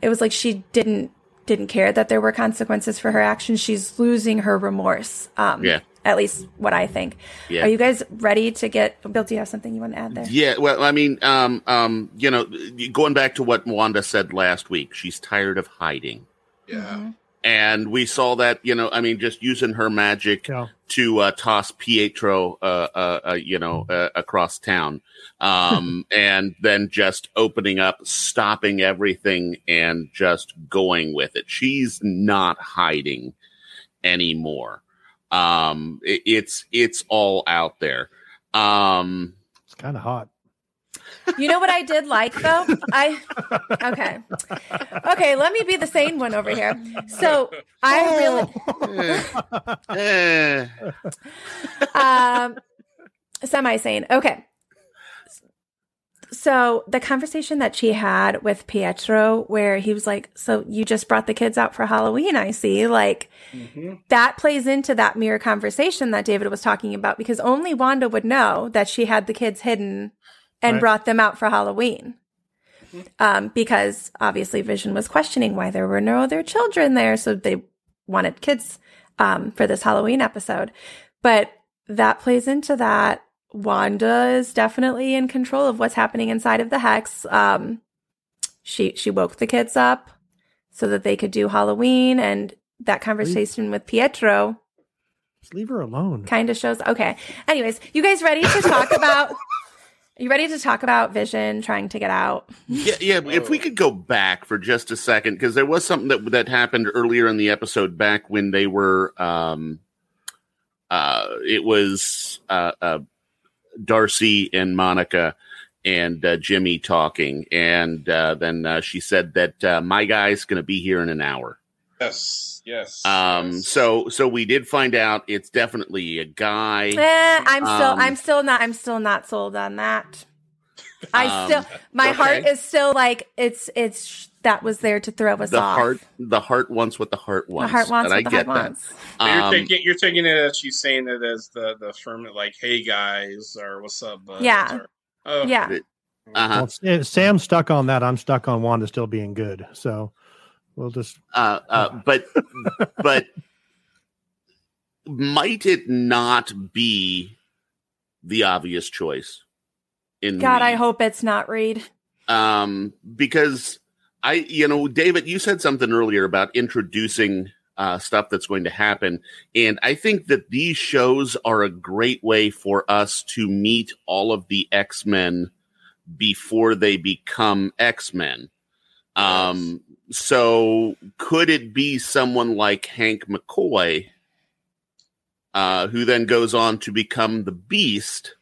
it was like she didn't didn't care that there were consequences for her actions. She's losing her remorse. Um, yeah. At least what I think. Yeah. Are you guys ready to get Bill? Do you have something you want to add there? Yeah. Well, I mean, um, um, you know, going back to what Wanda said last week, she's tired of hiding. Yeah. Mm-hmm. And we saw that, you know, I mean, just using her magic yeah. to uh, toss Pietro, uh, uh, uh you know, uh, across town, um, (laughs) and then just opening up, stopping everything, and just going with it. She's not hiding anymore. Um, it, it's it's all out there. Um, it's kind of hot. You know what I did like though? I okay. Okay, let me be the sane one over here. So I really (laughs) um semi sane. Okay so the conversation that she had with Pietro, where he was like, "So you just brought the kids out for Halloween? I see." Like mm-hmm. that plays into that mirror conversation that David was talking about because only Wanda would know that she had the kids hidden and right. brought them out for Halloween. Mm-hmm. Um, because obviously Vision was questioning why there were no other children there, so they wanted kids um, for this Halloween episode. But that plays into that Wanda is definitely in control of what's happening inside of the hex. Um, she she woke the kids up so that they could do Halloween, and that conversation leave, with Pietro. Just leave her alone. Kind of shows. Okay. Anyways, you guys ready to talk (laughs) about? Are you ready to talk about Vision trying to get out? Yeah, yeah. If we could go back for just a second, because there was something that that happened earlier in the episode, back when they were, um, uh, it was uh, uh Darcy and Monica and uh, Jimmy talking, and uh, then uh, she said that uh, my guy's going to be here in an hour. Yes, yes. Um. Yes. So, so we did find out it's definitely a guy. Eh, I'm still, um, I'm still not, I'm still not sold on that. I um, still, my okay. heart is still like it's, it's that was there to throw us the off. Heart, the heart wants what the heart wants. The heart wants what I the heart wants. Um, you're, taking, you're taking it as she's saying it as the the firm like, "Hey guys," or "What's up?" Buds? Yeah, or, oh. yeah. Uh-huh. Well, Sam's stuck on that. I'm stuck on Wanda still being good. So we'll just. Uh, uh, (laughs) but but might it not be the obvious choice? In God, Reed? I hope it's not Reed. Um, because I, you know, David, you said something earlier about introducing uh, stuff that's going to happen. And I think that these shows are a great way for us to meet all of the X Men before they become X Men. Um, so could it be someone like Hank McCoy, uh, who then goes on to become the Beast?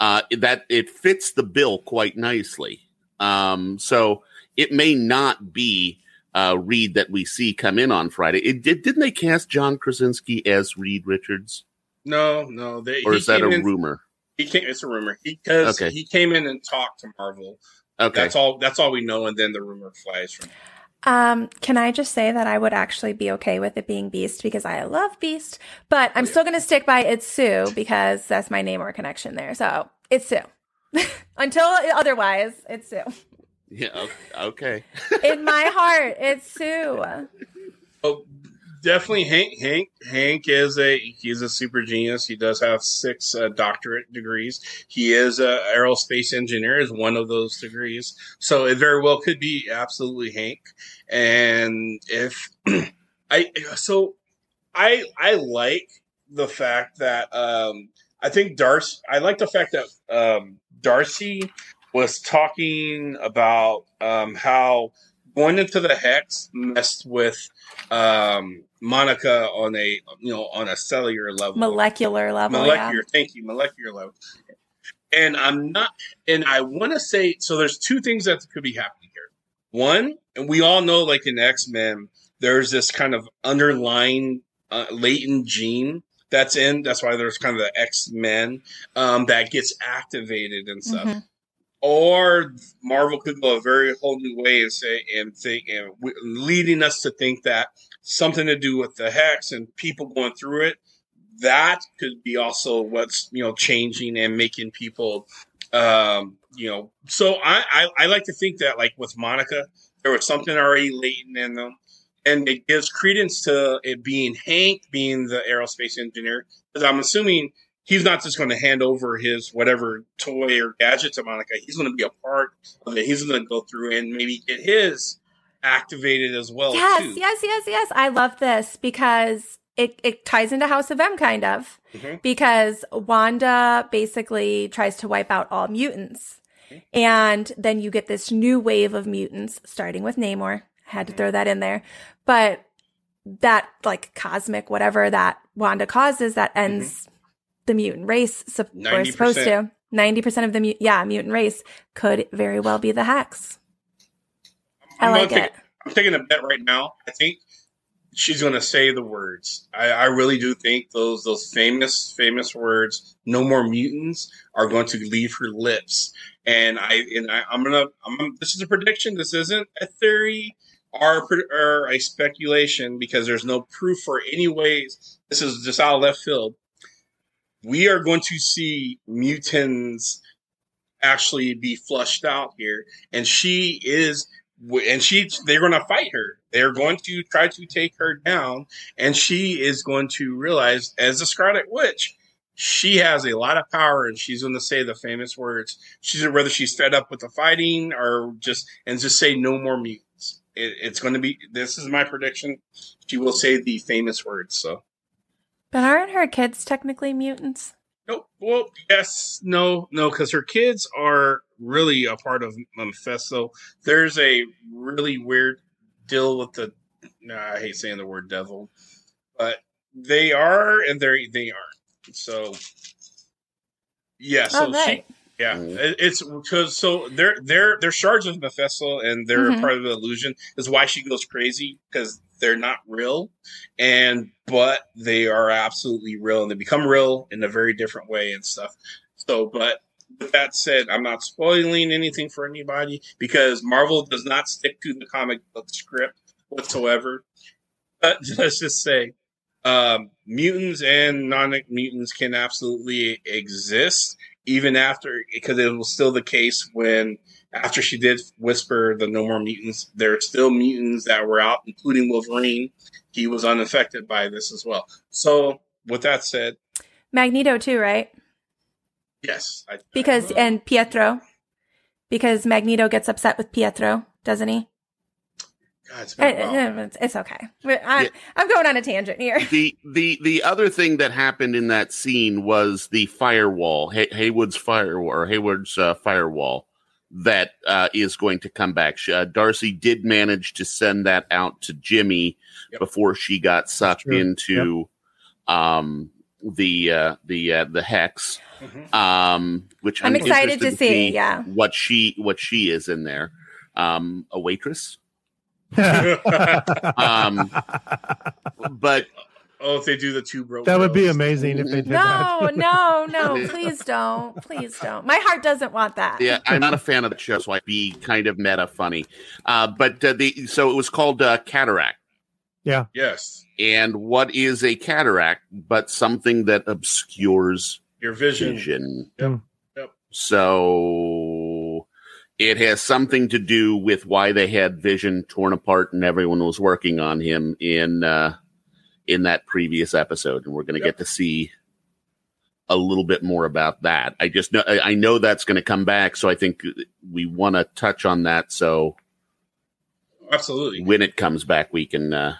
Uh, that it fits the bill quite nicely. Um, so it may not be uh, Reed that we see come in on Friday. It did didn't they cast John Krasinski as Reed Richards? No, no. They, or is that a in, rumor? He came. It's a rumor because okay. he came in and talked to Marvel. Okay, that's all. That's all we know, and then the rumor flies from. Um, can I just say that I would actually be okay with it being Beast because I love Beast, but I'm still going to stick by it's Sue because that's my name or connection there. So it's Sue. (laughs) Until otherwise, it's Sue. Yeah. Okay. In my heart, it's Sue. Oh, definitely Hank. Hank. Hank is a he's a super genius. He does have six uh, doctorate degrees. He is a aerospace engineer. Is one of those degrees. So it very well could be absolutely Hank. And if (clears throat) I so I I like the fact that um I think Darcy. I like the fact that um Darcy was talking about um, how going into the hex messed with um, Monica on a you know on a cellular level, Molecular level. molecular. Yeah. Thank you, molecular level. And I'm not, and I want to say so. There's two things that could be happening here. One, and we all know, like in X Men, there's this kind of underlying uh, latent gene that's in. That's why there's kind of the X Men um, that gets activated and stuff. Mhm. Or Marvel could go a very whole new way and say and think and w- leading us to think that something to do with the hex and people going through it. That could be also what's you know changing and making people, um, you know. So I, I I like to think that like with Monica, there was something already latent in them, and it gives credence to it being Hank being the aerospace engineer. Because I'm assuming he's not just going to hand over his whatever toy or gadget to Monica. He's going to be a part of it. He's going to go through and maybe get his activated as well. Yes, too. yes, yes, yes. I love this because it, it ties into House of M kind of. Mhm. Because Wanda basically tries to wipe out all mutants. And then you get this new wave of mutants, starting with Namor. I had to throw that in there. But that, like, cosmic whatever that Wanda causes, that ends the mutant race. We're supposed to. 90% of the, mu- yeah, mutant race could very well be the Hex. I I'm like it. I'm taking a bet right now. I think she's going to say the words. I, I really do think those those famous famous words, "No more mutants," are going to leave her lips. And I and I, I'm gonna. This is a prediction. This isn't a theory or, or a speculation because there's no proof for any ways. This is just out of left field. We are going to see mutants actually be flushed out here, and she is and she they're going to fight her. They're going to try to take her down. And she is going to realize as the scarlet witch she has a lot of power and she's going to say the famous words. She's whether she's fed up with the fighting or just and just say no more mutants. It, it's going to be this is my prediction. She will say the famous words so But aren't her kids technically mutants? Nope. Well, yes, no, no, because her kids are really a part of Mephisto. There's a really weird deal with the. Nah, I hate saying the word devil, but they are and they they aren't. So, yeah. Oh, so oh, right. she, yeah, Mhm. it's because so they're they're they're charged with Mephisto and they're Mhm. part of the illusion. Is why she goes crazy because they're not real, and but they are absolutely real and they become real in a very different way and stuff. So, but with that said, I'm not spoiling anything for anybody because Marvel does not stick to the comic book script whatsoever. But (laughs) let's just say um, mutants and non-mutants can absolutely exist even after because it was still the case when after she did whisper the no more mutants there are still mutants that were out including wolverine. He was unaffected by this as well. So with that said Magneto too, right? yes. I, Because I, and Pietro, because Magneto gets upset with Pietro, doesn't he? God, it's been a while. It's, it's okay. I, Yeah. I'm going on a tangent here. the the the other thing that happened in that scene was the firewall, Hay- Haywood's firewall or Hayward's uh, firewall that uh, is going to come back. Sh- Uh, Darcy did manage to send that out to Jimmy Yep. before she got sucked true. into um, the uh, the uh, the hex. Mhm. Um, which I'm I'm, excited interested to see, yeah. what she what she is in there. Um, a waitress, (laughs) um, but oh if they do the two broke that would be amazing if they did No, that. no, no! (laughs) Please don't, please don't. My heart doesn't want that. yeah, I'm not a fan of the show, so I'd be kind of meta funny. Uh, but uh, the so it was called uh, cataract. Yeah. Yes And what is a cataract but something that obscures your vision vision? Yep. Yep. So it has something to do with why they had Vision torn apart and everyone was working on him in uh, in that previous episode, and we're going to Yep. get to see a little bit more about that. I just know I know that's going to come back, so I think we want to touch on that. So absolutely when it comes back, we can uh,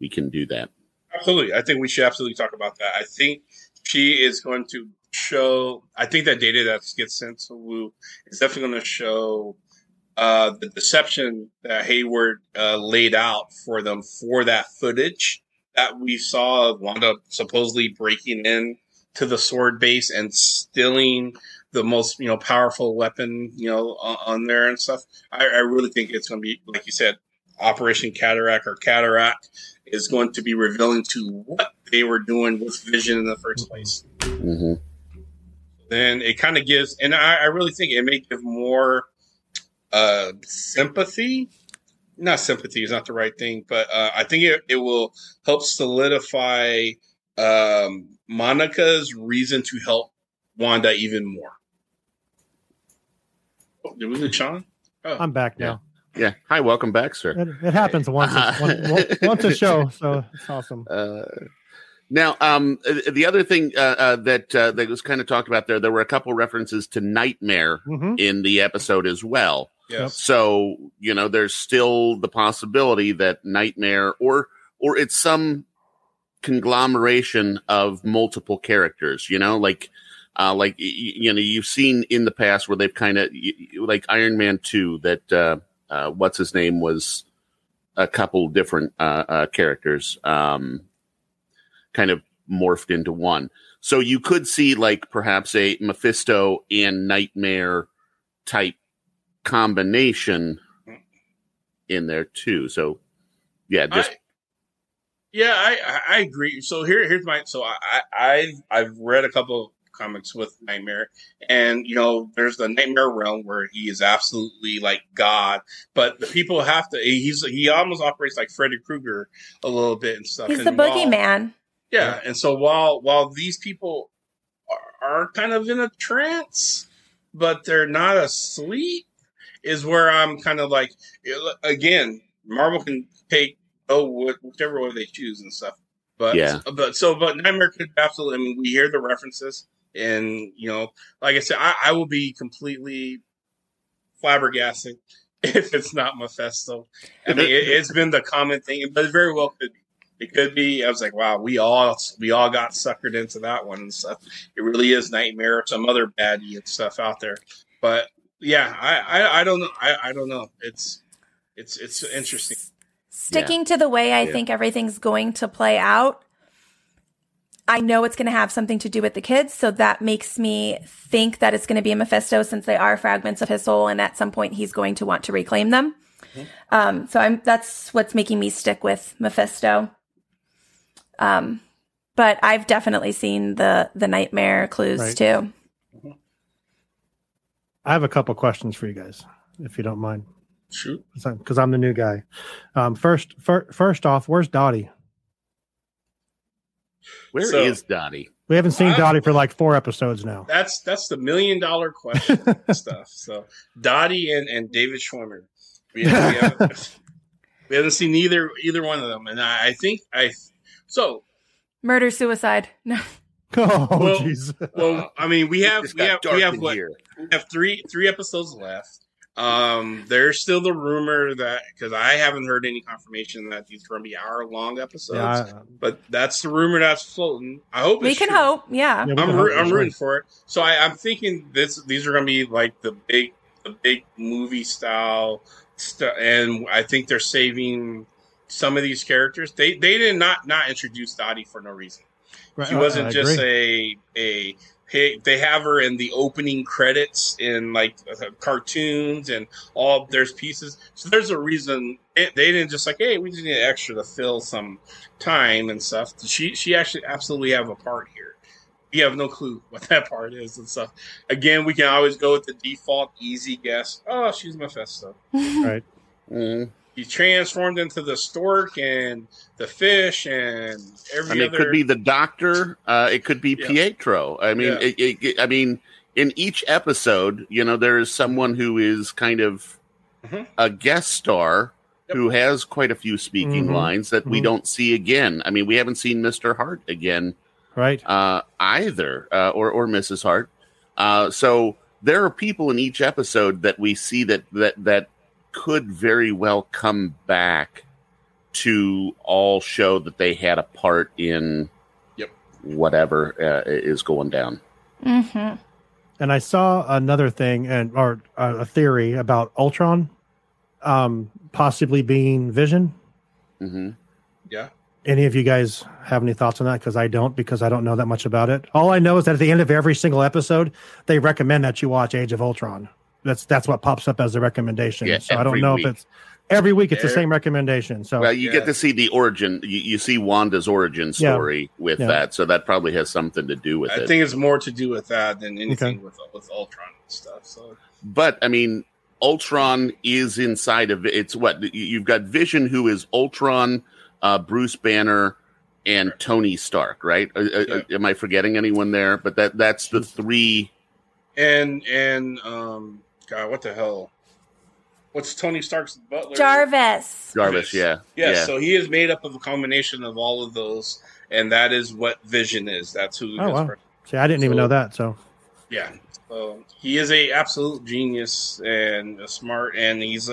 we can do that. Absolutely. I think we should absolutely talk about that. I think she is going to show, I think that data that gets sent to Wu is definitely going to show uh, the deception that Hayward uh, laid out for them for that footage that we saw of Wanda supposedly breaking in to the SWORD base and stealing the most you know powerful weapon you know on, on there and stuff. I, I really think it's going to be like you said, Operation Cataract or Cataract is going to be revealing to what they were doing with Vision in the first place. hmm Then it kind of gives, and I, I really think it may give more uh, sympathy. Not sympathy is not the right thing, but uh, I think it, it will help solidify um, Monica's reason to help Wanda even more. Oh, did we lose Sean? Oh, I'm back now. Yeah. Hi, welcome back, sir. It, it happens once, Uh, one- one- once a show, so it's awesome. Uh, now, um, uh, the other thing uh, uh, that uh, that was kind of talked about there, there were a couple references to Nightmare hmm in the episode as well. yes. So you know, there's still the possibility that Nightmare or or it's some conglomeration of multiple characters. You know, like uh, like y- y- you know, you've seen in the past where they've kind of like Iron Man two that uh, uh, what's his name was a couple different uh, uh, characters, um, kind of morphed into one. So you could see like perhaps a Mephisto and Nightmare type combination in there too. So yeah, just I, yeah, I, I I agree. So here here's my so I, I I've I've read a couple of comics with Nightmare, and you know there's the Nightmare realm where he is absolutely like God, but the people have to. He's he almost operates like Freddy Krueger a little bit and stuff. He's and the while- boogeyman. Yeah, and so while while these people are, are kind of in a trance, but they're not asleep, is where I'm kind of like, again, Marvel can take oh wh- whichever way they choose and stuff. But Yeah. but so but Nightmare could absolutely. I mean, we hear the references, and you know, like I said, I, I will be completely flabbergasted (laughs) if it's not Mephisto. I mean, it, it's been the common thing, but it very well could be. It could be. I was like, wow, we all we all got suckered into that one and stuff. It really is Nightmare some other baddie and stuff out there. But yeah, I I, I don't know. I, I don't know. It's it's it's interesting. Sticking to the way I Yeah. think everything's going to play out, I know it's going to have something to do with the kids. So that makes me think that it's going to be a Mephisto since they are fragments of his soul. And at some point, he's going to want to reclaim them. Um, so I'm, that's what's making me stick with Mephisto. Um, but I've definitely seen the, the nightmare clues Right. too. I have a couple questions for you guys, if you don't mind, Shoot. because I'm the new guy. Um, first, fir- first off, where's Dottie? where is So- Dottie? We haven't seen Ah. Dottie for like four episodes now. That's that's the million dollar question (laughs) stuff. So Dottie and, and David Schwimmer. We, we, (laughs) haven't, we haven't seen either either one of them, and I, I think I. So Murder, suicide. (laughs) No. oh, Well- (laughs) jeez. well, I mean, we have we have we have what here. we have three three episodes left. Um, there's still the rumor that because I haven't heard any confirmation that these are going to be hour long episodes, Yeah, I- but that's the rumor that's floating. I hope We it's can true. hope. Yeah. yeah, I'm, hope I'm rooting for it. So I, I'm thinking this these are going to be like the big the big movie style stuff, and I think they're saving some of these characters. They they did not not introduce Dottie for no reason. Right, She wasn't I just agree. a a hey, they have her in the opening credits in like uh, cartoons and all there's pieces. So there's a reason it, they didn't just like hey we just need extra to fill some time and stuff. She she actually absolutely have a part here. We have no clue (laughs) what that part is and stuff. Again, we can always go with the default easy guess. Oh, she's Mephisto. (laughs) right. Mm. He's transformed into the stork and the fish and every I mean, it other. could be the doctor. Uh, it could be Yeah. Pietro. I mean, Yeah. it, it, it- I mean, in each episode, you know, there is someone who is kind of Mhm. a guest star Yep. who has quite a few speaking Mhm. lines that we Mhm. don't see again. I mean, we haven't seen Mister Hart again Right. uh, either, uh, or or Mrs. Hart. Uh, so there are people in each episode that we see that that that could very well come back to all show that they had a part in Yep. whatever uh, is going down. hmm and I saw another thing and or uh, a theory about Ultron, um, possibly being Vision. hmm Yeah. Any of you guys have any thoughts on that? Because I don't, because I don't know that much about it. All I know is that at the end of every single episode, they recommend that you watch Age of Ultron. That's that's what pops up as a recommendation. Yeah, so I don't know week. if it's every week. It's the same recommendation. So Well, you Yeah. get to see the origin. You, you see Wanda's origin Yeah. story with Yeah. that, so that probably has something to do with I it. I think it's more to do with that than anything Okay. with with Ultron and stuff. So but I mean, Ultron is inside of it. It's what you- you've got Vision, who is Ultron, uh, Bruce Banner, and Tony Stark. Right? Uh, uh, Am I forgetting anyone there? But that that's the three. and and um, God, what the hell? What's Tony Stark's butler? Jarvis. Jarvis, yeah, Yeah, yeah. so he is made up of a combination of all of those, and that is what Vision is. That's who. Oh, his wow. see, I didn't even know that. So Yeah. So he is a absolute genius and a smart, and he's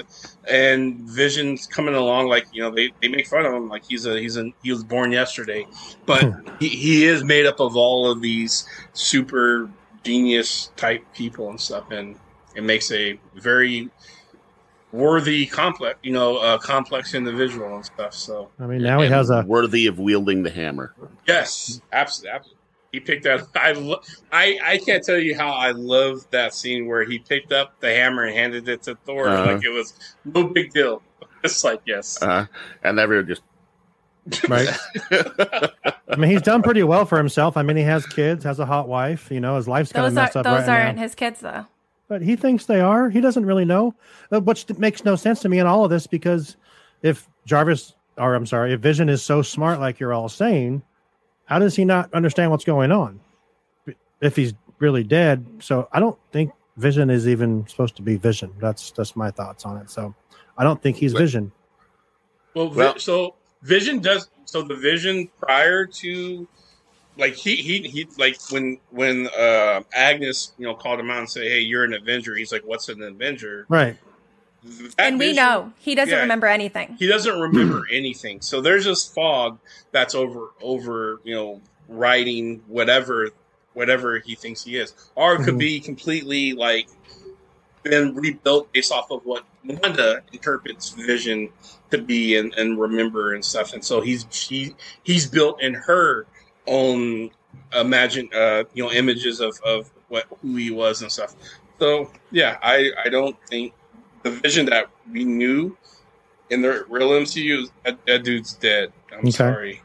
and Vision's coming along like you know they, they make fun of him like he's a he's a he was born yesterday, but hmm. he, he is made up of all of these super genius type people and stuff, and it makes a very worthy complex you know uh, complex individual and stuff. So I mean, now he has a worthy of wielding the hammer. Yes, absolutely. absolutely. He picked that. I, lo- I I can't tell you how I love that scene where he picked up the hammer and handed it to Thor Uh-huh. like it was no big deal. (laughs) It's like yes, Uh, and everyone just (laughs) right. I mean, he's done pretty well for himself. I mean, he has kids, has a hot wife. You know, his life's kind of Those are messed up those right aren't now. his kids though. But he thinks they are. He doesn't really know, uh, which makes no sense to me in all of this because if Jarvis, or I'm sorry, if Vision is so smart, like you're all saying, how does he not understand what's going on? If he's really dead, so I don't think Vision is even supposed to be Vision. That's that's my thoughts on it. So I don't think he's Vision. Well, Vi- Well- so Vision does so the Vision prior to like he he he like when when uh Agnes you know called him out and said hey you're an Avenger he's like what's an Avenger Right. That and we Vision- know he doesn't Yeah. remember anything. he doesn't remember (clears throat) anything. So there's this fog that's over over you know writing whatever whatever he thinks he is, or it could Mhm. be completely like been rebuilt based off of what Wanda interprets Vision to be and, and remember and stuff. And so he's he he's built in her own imagine uh you know images of of what who he was and stuff. So yeah, I I don't think the Vision that we knew in the real MCU, that, that dude's dead. I'm Okay. sorry.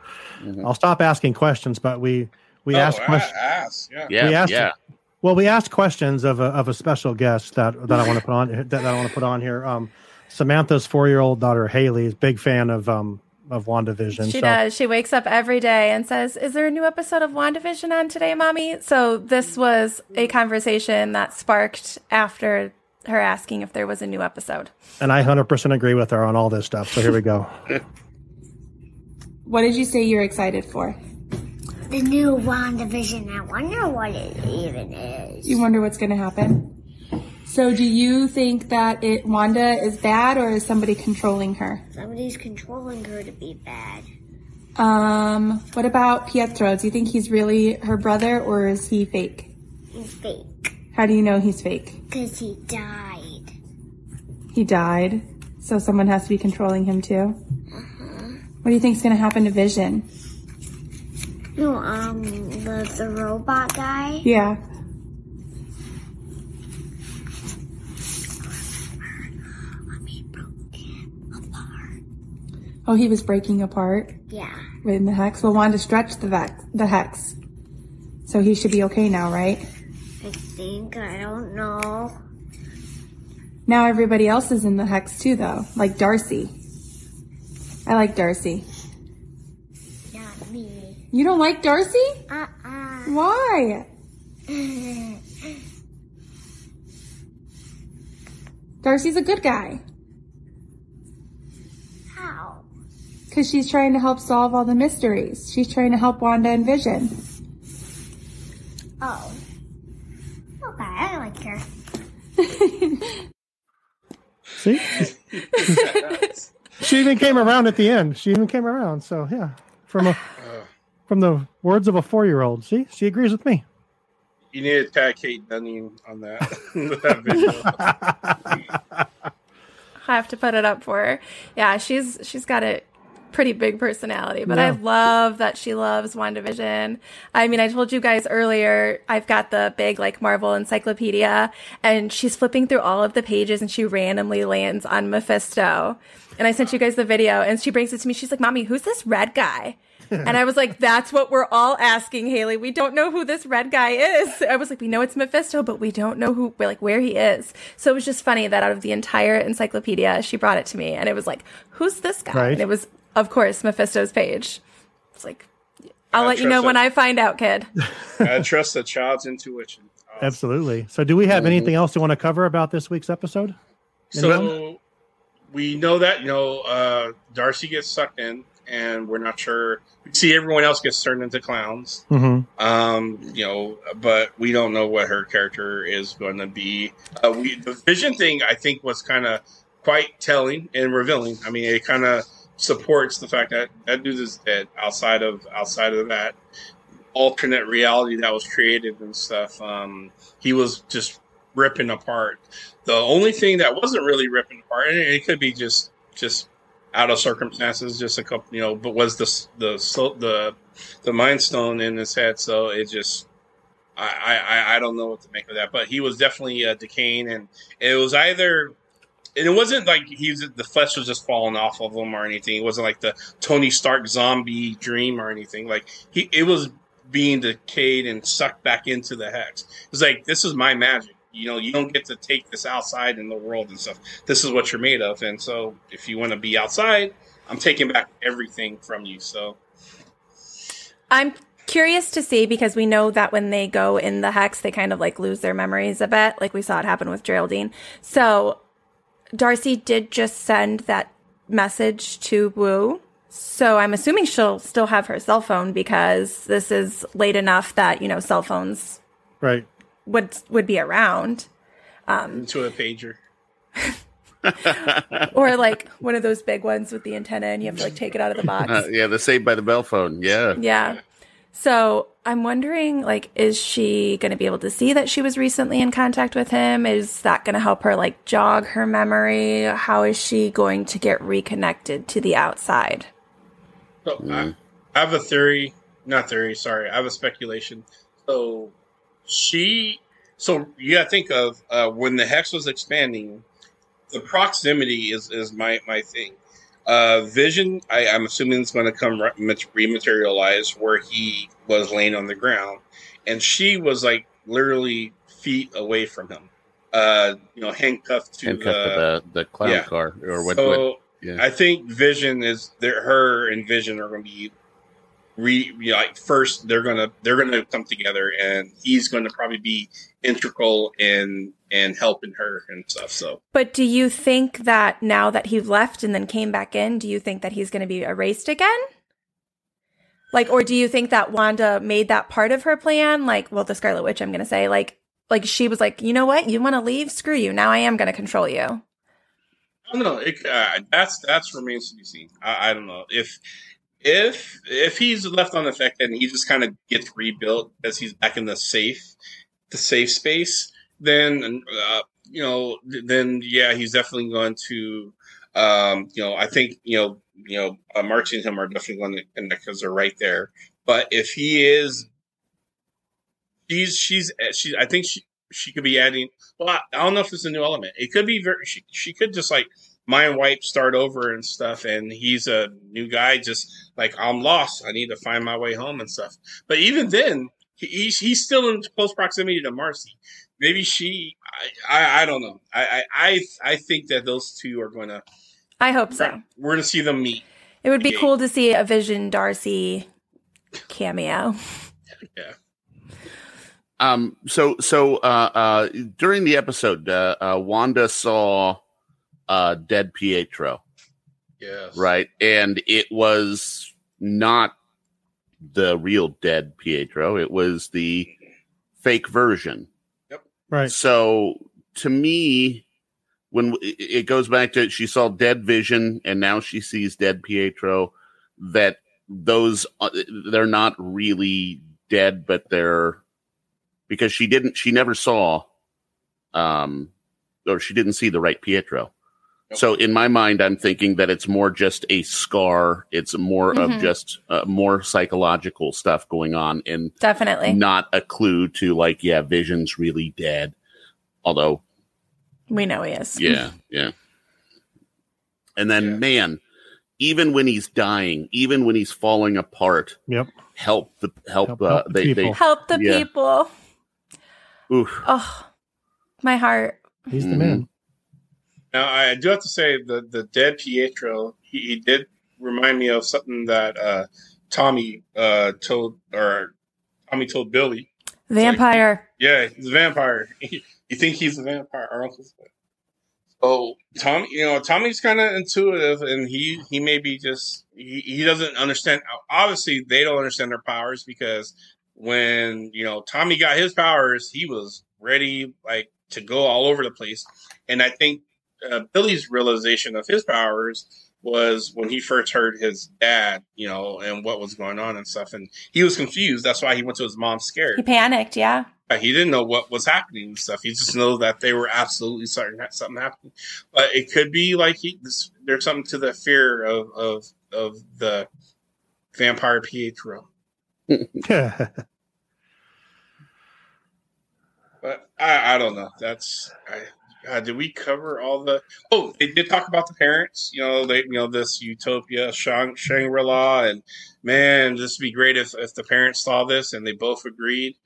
I'll stop asking questions, but we we oh, asked questions. ass, yeah. yeah, We asked yeah. Well, we asked questions of a of a special guest that that I want to put on that I want to put on here. Um, Samantha's four year old daughter Haley is big fan of um of WandaVision. She so does. She wakes up every day and says, Is there a new episode of WandaVision on today, mommy? So this was a conversation that sparked after her asking if there was a new episode. and I hundred percent agree with her on all this stuff. So here we go. (laughs) What did you say you're excited for? The new WandaVision. I wonder what it even is. You wonder what's going to happen? So do you think that it Wanda is bad or is somebody controlling her? Somebody's controlling her to be bad. Um, what about Pietro? Do you think he's really her brother or is he fake? He's fake. How do you know he's fake? Because he died. He died. So someone has to be controlling him too. Uh-huh. What do you think's going to happen to Vision? No, um, the, the robot guy. Yeah. He broke him apart. Oh, he was breaking apart Yeah. in the hex. Well, Wanda stretched the vex, the hex. So he should be okay now, right? I think. I don't know. Now everybody else is in the hex too, though. Like Darcy. I like Darcy. Not me. You don't like Darcy? Uh-uh. Why? (laughs) Darcy's a good guy. How? Because she's trying to help solve all the mysteries. She's trying to help Wanda and Vision. Oh. Okay, I like her. (laughs) See, she even came around at the end. She even came around. So yeah, from a (sighs) from the words of a four year old. See, she agrees with me. you need to tag Kate Dunning on that, (laughs) that video. (laughs) I have to put it up for her. Yeah, she's she's got a pretty big personality, but I love that she loves WandaVision. I mean, I told you guys earlier, I've got the big like Marvel encyclopedia and she's flipping through all of the pages and she randomly lands on Mephisto. And I sent you guys the video and she brings it to me. She's like, "Mommy, who's this red guy?" And I was like, that's what we're all asking, Haley. We don't know who this red guy is. I was like, we know it's Mephisto, but we don't know who, like, where he is. So it was just funny that out of the entire encyclopedia, she brought it to me and it was like, who's this guy? Right. And it was, of course, Mephisto's page. It's like, I'll I let you know trust when. I find out, kid. (laughs) I trust the child's intuition. Uh, Absolutely. So, do we have anything else you want to cover about this week's episode? So we know that you know uh, Darcy gets sucked in, and we're not sure. We see everyone else gets turned into clowns. Mm-hmm. Um, you know, but we don't know what her character is going to be. Uh, we the vision thing I think was kind of quite telling and revealing. I mean, it kind of supports the fact that that dude is dead. Outside of outside of that alternate reality that was created and stuff, um, he was just ripping apart. The only thing that wasn't really ripping apart, and it could be just just out of circumstances, just a couple, you know, but was the the the the mind stone in his head. So it just, I, I, I don't know what to make of that. But he was definitely uh, decaying, and it was either, and it wasn't like he was the flesh was just falling off of him or anything. It wasn't like the Tony Stark zombie dream or anything. Like he, it was being decayed and sucked back into the hex. It's like this is my magic. You know, you don't get to take this outside in the world and stuff. This is what you're made of, and so if you want to be outside, I'm taking back everything from you. So I'm curious to see because we know that when they go in the hex, they kind of like lose their memories a bit, like we saw it happen with Geraldine. So Darcy did just send that message to Woo. So I'm assuming she'll still have her cell phone because this is late enough that, you know, cell phones Right. Would would be around. Um, into a pager. (laughs) Or like one of those big ones with the antenna and you have to like take it out of the box. Uh, (laughs) yeah, the Saved by the Bell phone. Yeah. Yeah. So I'm wondering, like, is she going to be able to see that she was recently in contact with him? Is that going to help her, like, jog her memory? How is she going to get reconnected to the outside? So I, I have a theory, not theory. Sorry, I have a speculation. So she, so you got to think of uh, when the hex was expanding, the proximity is is my my thing. Uh, Vision, I, I'm assuming it's going to come re- rematerialize where he was laying on the ground, and she was like literally feet away from him. Uh, you know, handcuffed to Handcuffed to the, the clown yeah. car. Or what, so what yeah. I think Vision is there. Her and Vision are going to be re like first. They're gonna they're gonna come together, and he's going to probably be integral in in helping her and stuff. So But do you think that now that he left and then came back in, do you think that he's going to be erased again? Like, or do you think that Wanda made that part of her plan? Like, well, the Scarlet Witch, I'm going to say, like, like she was like, you know what? You want to leave? Screw you. Now I am going to control you. I don't know. It, uh, that's that's remains to be seen. I, I don't know if if if he's left unaffected and he just kind of gets rebuilt as he's back in the safe the safe space, then uh, you know then yeah he's definitely going to um, you know I think you know you know uh, and him are definitely going to connect because they're right there. But if he is, she's she's she I think she she could be adding. Well, I, I don't know if it's a new element. It could be very. She, she could just like mind wipe, start over and stuff. And he's a new guy, just like I'm lost. I need to find my way home and stuff. But even then, he, he's he's still in close proximity to Marcy. Maybe she. I I, I don't know. I, I I I think that those two are going to. I hope so. We're going to see them meet. It would be Yeah. cool to see a Vision Darcy cameo. Yeah. Um. So so uh, uh during the episode, uh, uh Wanda saw uh dead Pietro, Yes. right? And it was not the real dead Pietro. It was the fake version. Yep. Right. So to me, when it it goes back to she saw dead Vision and now she sees dead Pietro, that those uh, they're not really dead, but they're because she didn't she never saw um or she didn't see the right Pietro. Nope. So in my mind, I'm thinking that it's more just a scar. It's more Mhm. of just uh, more psychological stuff going on, and Definitely. not a clue to like, yeah, Vision's really dead. Although, We know he is. (laughs) yeah, yeah. And then, Yeah. man, even when he's dying, even when he's falling apart, Yep. help the help. Help- uh, help the they, they. Help the Yeah. people. oof. Oh, my heart. He's the Mhm. man. Now I do have to say the the dead Pietro, he, he did remind me of something that uh, Tommy uh, told or Tommy told Billy. Vampire. Yeah, he's a vampire. (laughs) you think he's a vampire? Our uncle's. Oh, Tommy, you know, Tommy's kind of intuitive, and he he maybe just he, he doesn't understand. Obviously, they don't understand their powers because when you know Tommy got his powers, he was ready like to go all over the place. And I think uh, Billy's realization of his powers was when he first heard his dad, you know, and what was going on and stuff, and he was confused. That's why he went to his mom scared. He panicked. Yeah. He didn't know what was happening and stuff. He just knew that they were absolutely certain that something happened. But it could be like he, this, there's something to the fear of of of the vampire Pietro. (laughs) But I, I don't know. That's I. Uh, did we cover all the? Oh, they did talk about the parents. You know, they you know this utopia, Shang Shangri La, and man, this would be great if if the parents saw this and they both agreed.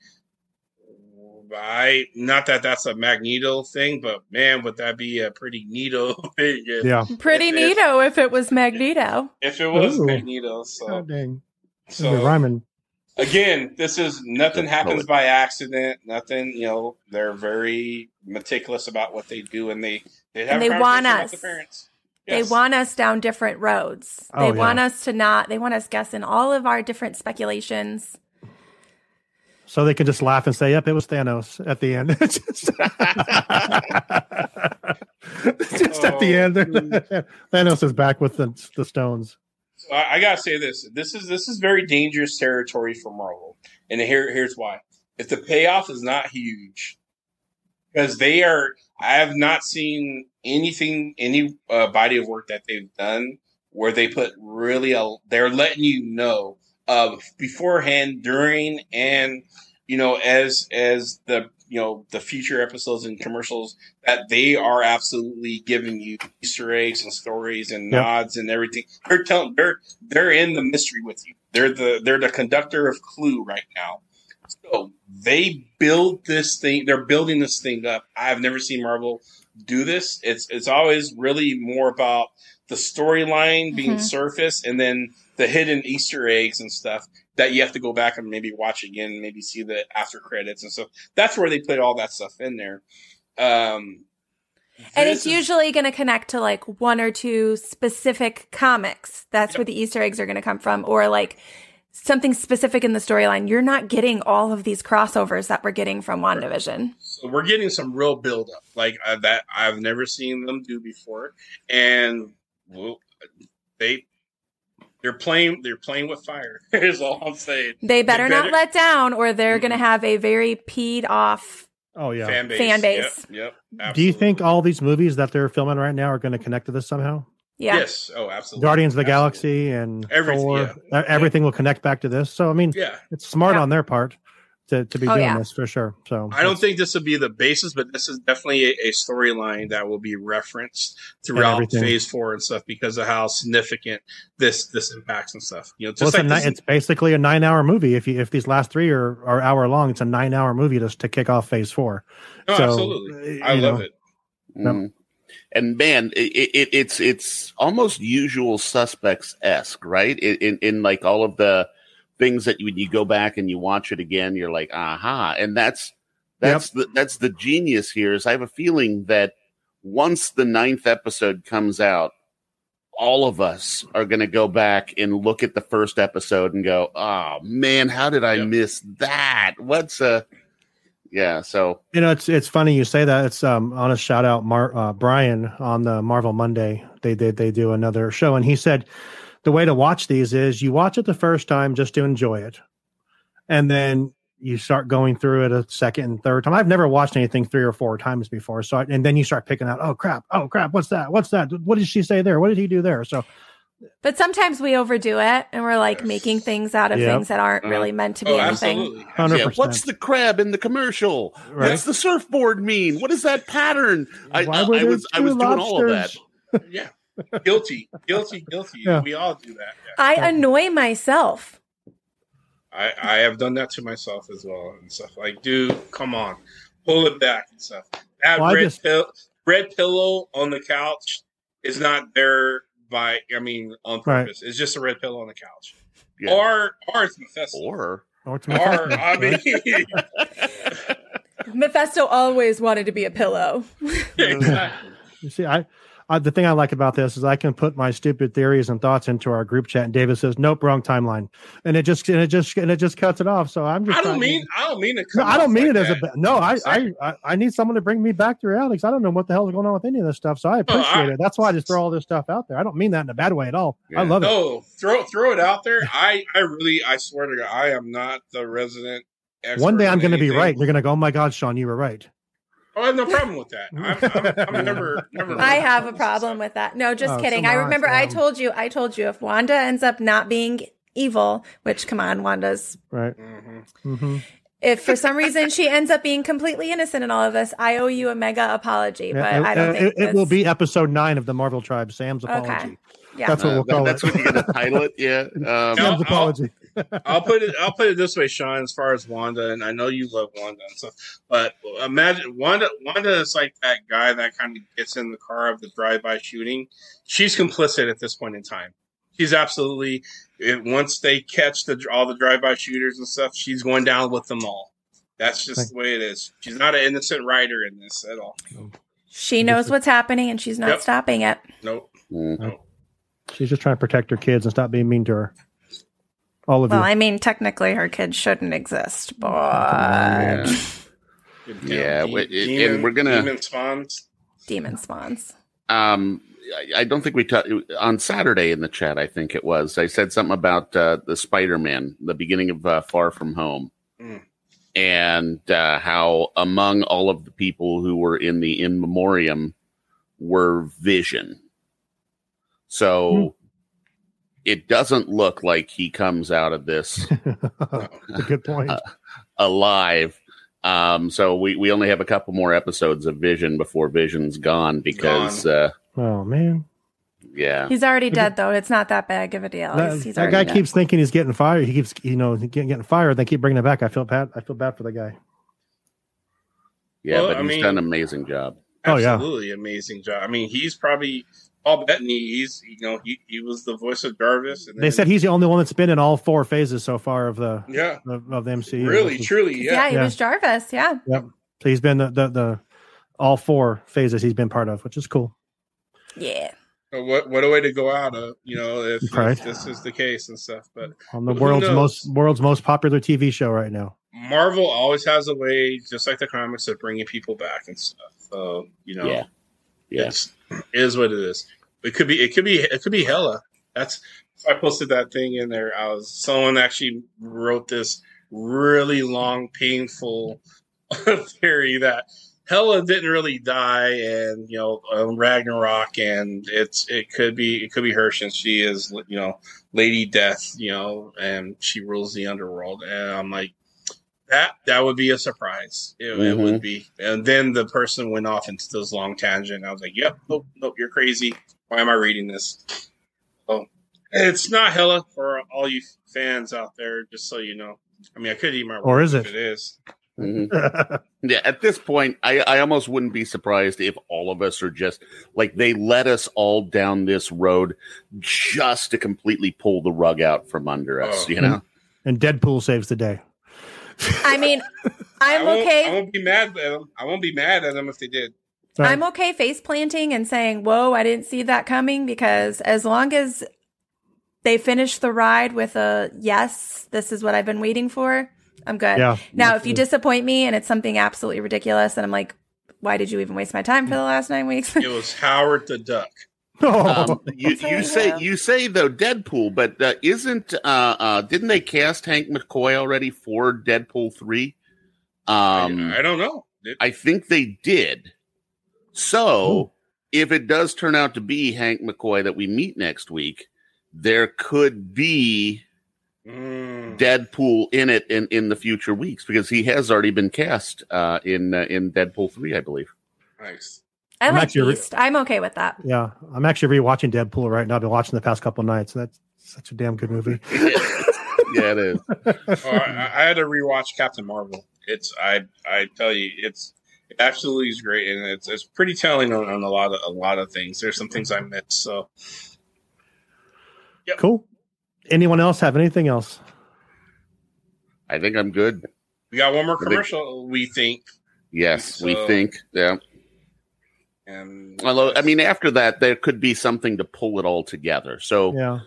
I not that that's a Magneto thing, but man, would that be a pretty neato (laughs) thing if, yeah. Pretty If- if- neato if it was Magneto. if it was Ooh. Magneto. So, Oh, dang. so They're rhyming. Again, this is nothing happens by accident. Nothing, you know, they're very meticulous about what they do, and they they have And they want us. the parents. They want us down different roads. Oh, they yeah. want us to not, they want us guessing all of our different speculations. So they can just laugh and say, "Yep, it was Thanos." At the end, It's (laughs) just, (laughs) (laughs) just at the Oh, end, Thanos is back with the the stones. So I, I gotta say this: this is this is very dangerous territory for Marvel, and here here's why. If the payoff is not huge, because they are, I have not seen anything, any uh, body of work that they've done where they put really a. They're letting you know uh, beforehand, during, and you know as as the you know the future episodes and commercials that they are absolutely giving you Easter eggs and stories and Yep. nods and everything. They're telling they're they're in the mystery with you. They're the they're the conductor of Clue right now. So they build this thing. They're building this thing up. I've never seen Marvel do this. It's it's always really more about the storyline being Mhm. surfaced and then the hidden Easter eggs and stuff that you have to go back and maybe watch again, maybe see the after credits and stuff. That's where they put all that stuff in there. Um, And it's is- usually going to connect to like one or two specific comics. That's where the Easter eggs are going to come from, or like something specific in the storyline. You're not getting all of these crossovers that we're getting from WandaVision. So we're getting some real build up like uh, that I've never seen them do before, and well, they they're playing they're playing with fire. (laughs) is all I'm saying. They better, better- not let down, or they're Mhm. going to have a very peed off. Oh yeah. Fan base. Fan base. Yep. yep Do you think all these movies that they're filming right now are going to connect to this somehow? Yeah. Yes. Oh, absolutely. Guardians of the Absolutely. Galaxy and Everything, Thor, uh, everything will connect back to this. So I mean, Yeah. it's smart Yeah. on their part to, to be Oh, doing yeah. this for sure. So I don't think this will be the basis, but this is definitely a, a storyline that will be referenced throughout. Phase Four and stuff because of how significant this this impacts and stuff. You know, Well, just it's, a ni- it's basically a nine-hour movie. If you if these last three are, are hour long, it's a nine-hour movie just to kick off Phase Four. no, so, absolutely. uh, I love know. it. Yep. Mm. And man, it, it, it's it's almost usual suspects esque, right? In, in in like all of the things that when you go back and you watch it again, you're like, aha, and that's that's the that's the genius here. Is I have a feeling that once the ninth episode comes out, all of us are going to go back and look at the first episode and go, oh man, how did I Yep. miss that? What's a yeah? So You know, it's it's funny you say that. It's um on a shout out Mar- uh, Brian on the Marvel Monday. They did they do another show, and he said the way to watch these is you watch it the first time just to enjoy it, and then you start going through it a second and third time. I've never watched anything three or four times before. So, I, and then you start picking out, oh crap, oh crap, what's that? What's that? What did she say there? What did he do there? So, But sometimes we overdo it and we're like making things out of Yep. things that aren't really meant to be Oh, anything. absolutely. hundred Yeah, what's the crab in the commercial? Right. What's the surfboard mean? What is that pattern? I, I, I was I was doing all of that. Yeah. Guilty, guilty, guilty. Yeah. We all do that. Yeah. I annoy myself. I, I have done that to myself as well and stuff. Like, dude, come on, pull it back and stuff. That Well, red just- pill, red pillow on the couch is not there by. I mean, on Right. purpose. It's just a red pillow on the couch, Yeah. or or it's Mephisto. Or Oh, it's Or I mean, (laughs) Mephisto always wanted to be a pillow. (laughs) exactly. You see, I, I the thing I like about this is I can put my stupid theories and thoughts into our group chat, and David says, "Nope, wrong timeline," and it just and it just and it just cuts it off. So I'm just I don't trying- mean I don't mean to. No, I don't mean like it as a that. ba- no. I, I I I need someone to bring me back to reality 'cause I don't know what the hell is going on with any of this stuff. So I appreciate I- it. That's why I just throw all this stuff out there. I don't mean that in a bad way at all. I Yeah. love it. No, throw throw it out there. I I really I swear to God, I am not the resident. One day I'm going to be right. You're going to go, "Oh my God, Sean, you were right." Oh, I have no problem with that. I'm, I'm, I'm (laughs) never never. I have a problem with that. No, just Oh, kidding. come I on, remember I told you, I told you if Wanda ends up not being evil, which come on, Wanda's Right. hmm hmm if for some reason she ends up being completely innocent in all of this, I owe you a mega apology. But it, I don't uh, think it, it will be episode nine of the Marvel Tribe. Sam's Okay. apology. Yeah. That's what Uh, we'll call that's it. what you're going to title it. Yeah. (laughs) Um, No. Sam's I'll- apology. I'll put it. I'll put it this way, Sean. As far as Wanda, and I know you love Wanda and stuff, but imagine Wanda. Wanda is like that guy that kind of gets in the car of the drive-by shooting. She's complicit at this point in time. She's absolutely. It, once they catch the all the drive-by shooters and stuff, she's going down with them all. That's just the way it is. She's not an innocent writer in this at all. She knows what's happening and she's not Yep. stopping it. Nope. mm. She's just trying to protect her kids and stop being mean to her. All of Well, you. I mean, technically her kid shouldn't exist, but Yeah. Yeah, De- we- it- demon, and we're gonna- demon spawns. demon spawns. Um, I, I don't think we talked on Saturday in the chat. I think it was. I said something about uh, the Spider-Man, the beginning of uh, Far From Home, Mm. and uh, how among all of the people who were in the in memoriam were Vision. So Hmm. It doesn't look like he comes out of this (laughs) a good point. Uh, alive. Um, so we, we only have a couple more episodes of Vision before Vision's gone because uh, oh man, yeah. He's already dead though. It's not that big of a deal. that, he's, he's that guy dead. keeps thinking he's getting fired. He keeps, you know, getting, getting fired. They keep bringing it back. I feel bad. I feel bad for the guy. Yeah, Well, but I he's mean- done an amazing job. Oh, yeah. Absolutely amazing job. I mean, he's probably Paul Bettany. He's you know he, he was the voice of Jarvis. And They then- said he's the only one that's been in all four phases so far of the yeah, of, of the MCU. really, Which truly, Yeah, yeah. he Yeah. was Jarvis. Yeah. Yep. So he's been the, the the all four phases he's been part of, which is cool. Yeah. Uh, What what a way to go out of you know if, if this is the case and stuff. But On the Who world's most world's most popular TV show right now. Marvel always has a way, just like the comics, of bringing people back and stuff. So you know, Yeah. Yeah. it's it is what it is. It could be it could be it could be Hela. That's I posted that thing in there. I was someone actually wrote this really long, painful (laughs) theory that Hela didn't really die, and you know um, Ragnarok, and it's it could be it could be her since she is you know Lady Death, you know, and she rules the underworld, and I'm like. That that would be a surprise. It, it Mhm. would be. And then the person went off into this long tangent. I was like, "Yep, nope, nope, you're crazy. Why am I reading this?" So it's not Hela for all you fans out there. Just so you know. I mean, I could eat my Or words is if it? It is. Mhm. (laughs) Yeah, at this point, I, I almost wouldn't be surprised if all of us are just like they let us all down this road just to completely pull the rug out from under us, Oh. you know? and Deadpool saves the day. I mean, (laughs) I I'm won't, I won't be mad at them. I won't be mad at them if they did. Right. I'm okay face planting and saying, "Whoa, I didn't see that coming." Because as long as they finish the ride with a yes, this is what I've been waiting for, I'm good. Yeah. Now, if you disappoint me and it's something absolutely ridiculous, and I'm like, "Why did you even waste my time for the last nine weeks?" It was Howard the Duck. (laughs) Um, you, Say you say you say though Deadpool, but uh, isn't uh, uh, didn't they cast Hank McCoy already for Deadpool three? Um, I, I don't know. It- I think they did. So if it does turn out to be Hank McCoy that we meet next week, there could be Mm. Deadpool in it in, in the future weeks because he has already been cast uh, in uh, in Deadpool three, I believe. Nice. I I'm like actually re- Beast. I'm okay with that. Yeah, I'm actually rewatching Deadpool right now. I've been watching the past couple nights. That's such a damn good movie. (laughs) yeah, it is. Oh, I, I had to rewatch Captain Marvel. It's I I tell you, it's it absolutely is great, and it's it's pretty telling on, on a lot of a lot of things. There's some things I missed. So Cool. Anyone else have anything else? I think I'm good. we got one more I think- commercial. We think, Yes, we think. Yeah. and Although, I mean, after that, there could be something to pull it all together. So, Yeah.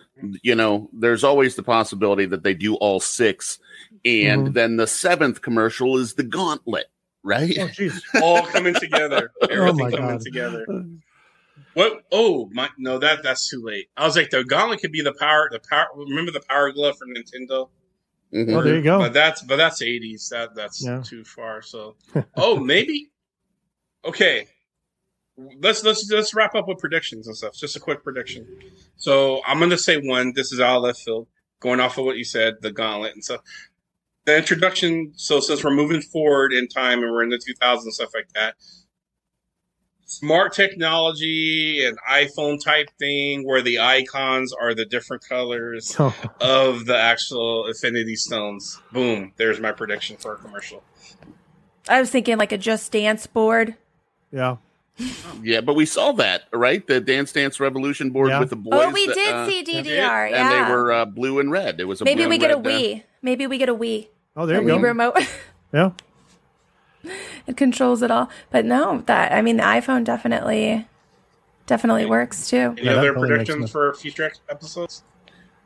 you know, there's always the possibility that they do all six, and Mhm. then the seventh commercial is the gauntlet, right? Oh, jeez. (laughs) all coming together. (laughs) Everything my coming God. together. What? Oh my! No, that that's too late. I was like, the gauntlet could be the power. The power. Remember the Power Glove from Nintendo? Mhm. Oh, there you go. But that's but that's eighties. That that's Yeah. too far. So, (laughs) oh, maybe. Okay, let's let's let's wrap up with predictions and stuff. Just a quick prediction. So I'm gonna say one. This is all left field, going off of what you said, the gauntlet and stuff. The introduction. So since we're moving forward in time and we're in the 2000s and stuff like that, smart technology and iPhone type thing where the icons are the different colors (laughs) Oh, of the actual Infinity Stones. Boom! There's my prediction for a commercial. I was thinking like a Just Dance board. yeah. (laughs) Yeah, but we saw that, right? The Dance Dance Revolution board Yeah. with the boys. Oh, we that, did uh, see DDR. yeah. And yeah. they were uh, blue and red. It was a Maybe we and get a red, uh, Wii. Maybe we get a Wii. Oh, there a you Wii go. remote. (laughs) Yeah. it controls it all. But no, that I mean the iPhone definitely definitely works too. Any Yeah, other predictions for future episodes?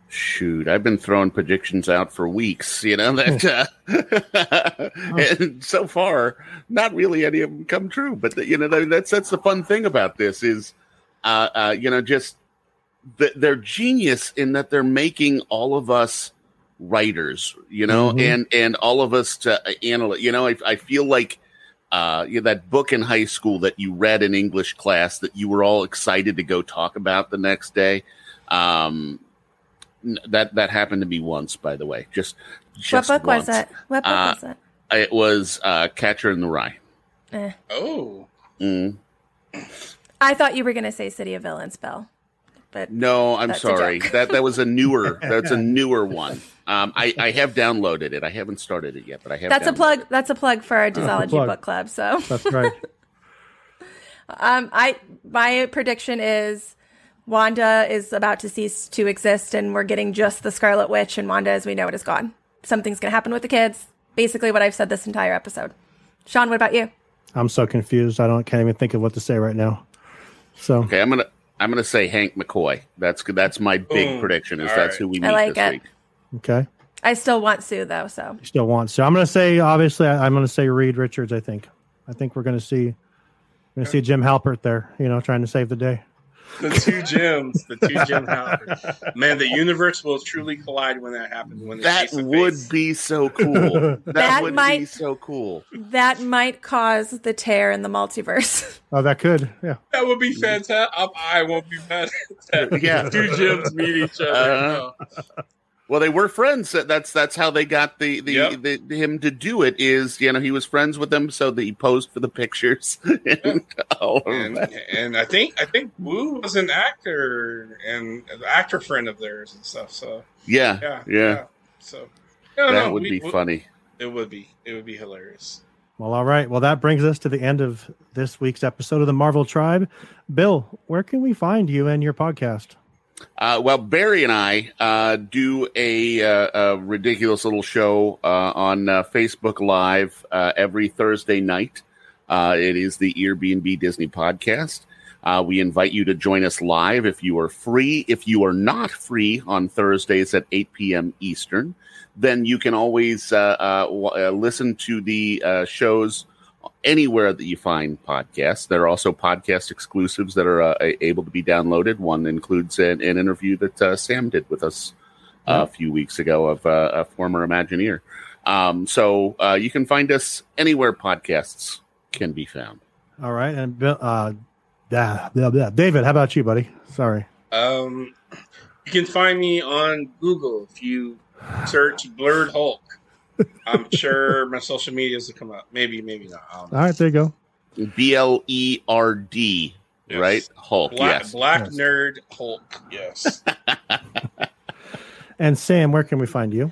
Shoot, I've been throwing predictions out for weeks, you know (laughs) that, uh, (laughs) and so far, not really any of them come true. But you know that's that's the fun thing about this is, uh, uh, you know, just th- they're genius in that they're making all of us writers, you know, Mhm. and and all of us to analyze. You know, I, I feel like uh, you know, that book in high school that you read in English class that you were all excited to go talk about the next day. Um, that that happened to me once, by the way. Just, just what book once. was it? What book Uh, was it? It was uh, Catcher in the Rye. Eh. Oh, Mm. I thought you were gonna say City of Villains, Bill. But No, I'm sorry. That that was a newer. (laughs) That's a newer one. Um, I I have downloaded it. I haven't started it yet, but I have. that's a plug. it. That's a plug for our Disology plug. book club. So, That's right. (laughs) um, I my prediction is Wanda is about to cease to exist, and we're getting just the Scarlet Witch, and Wanda, as we know it, is gone. Something's gonna happen with the kids. Basically, what I've said this entire episode. Sean, what about you? I'm so confused. I don't can't even think of what to say right now. So Okay, I'm gonna I'm gonna say Hank McCoy. That's that's my big Boom. prediction. Is All that's right. who we meet I like this it. week. okay. I still want Sue though, so You still want so I'm gonna say obviously I, I'm gonna say Reed Richards, I think. I think we're gonna see We're gonna see Jim Halpert there, you know, trying to save the day. The two Jims, the two gem (laughs) houses. Man, the universe will truly collide when that happens. When That would face. be so cool. (laughs) That, That would be might- so cool. that might cause the tear in the multiverse. (laughs) Oh that could. Yeah. that would be fantastic. I, I won't be mad. At that. Yeah. two Jims meet each other. Uh, No. Well, they were friends. That's that's how they got the the, Yep. the him to do it. Is you know he was friends with them, so he posed for the pictures (laughs) and all oh, and and I think I think Woo was an actor and an actor friend of theirs and stuff. So Yeah, yeah, yeah, So no, that no, would we- be we- funny. It would be. It would be hilarious. Well, all right. Well, that brings us to the end of this week's episode of the Marvel Tribe. Bill, where can we find you and your podcast? Uh, well, Barry and I uh, do a, uh, a ridiculous little show uh, on uh, Facebook Live every Thursday night. It is the Airbnb Disney podcast. We invite you to join us live if you are free. If you are not free on Thursdays at 8 p.m. Eastern, then you can always w- listen to the shows anywhere that you find podcasts. There are also podcast exclusives that are uh, able to be downloaded. One includes an, an interview that uh, Sam did with us uh, a few weeks ago of uh, a former Imagineer. Um, so uh, you can find us anywhere podcasts can be found. All right, and Bill, uh, yeah, yeah, yeah. David, how about you, buddy? Sorry. Um, you can find me on Google if you search Blerd Hulk. I'm sure my social medias will come up. Maybe, maybe not. I know. All right, there you go. B L E R D, Yes. right? Hulk. Black, yes. Black Yes. Nerd Hulk. Yes. (laughs) And Sam, where can we find you?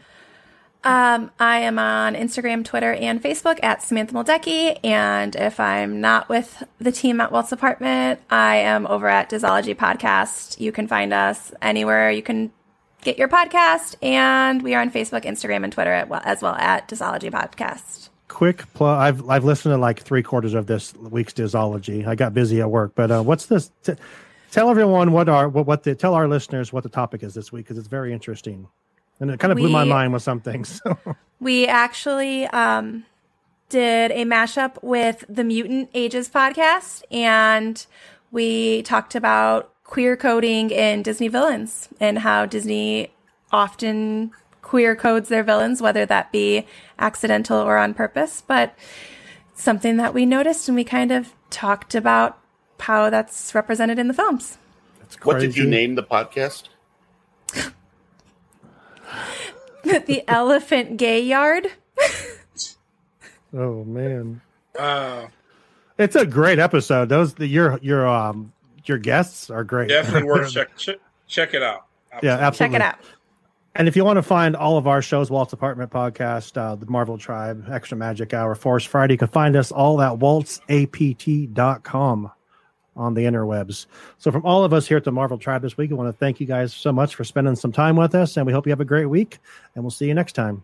Um, I am on Instagram, Twitter, and Facebook at Samantha Moldecki. And if I'm not with the team at Walt's Apartment, I am over at Disology Podcast. You can find us anywhere you can get your podcast. And we are on Facebook, Instagram, and Twitter at, well, as well at Disology Podcast. Quick plug. I've I've listened to like three quarters of this week's disology. I got busy at work, but uh, what's this? T- tell everyone what our what, what the tell our listeners what the topic is this week because it's very interesting, and it kind of blew my mind with some things. (laughs) So. We actually um, did a mashup with the Mutant Ages podcast, and we talked about queer coding in Disney villains and how Disney often queer codes their villains, whether that be accidental or on purpose. But something that we noticed, and we kind of talked about how that's represented in the films. It's What did you name the podcast? (laughs) the Elephant Gay Yard. Oh man, Uh, it's a great episode. Those the, your your um your guests are great. definitely worth (laughs) check, check check it out. Yeah, absolutely. Check it out. And if you want to find all of our shows, Walt's Apartment Podcast, uh, the Marvel Tribe, Extra Magic Hour, Force Friday, you can find us all at waltsapt.com on the interwebs. So, from all of us here at the Marvel Tribe this week, I want to thank you guys so much for spending some time with us, and we hope you have a great week, and we'll see you next time.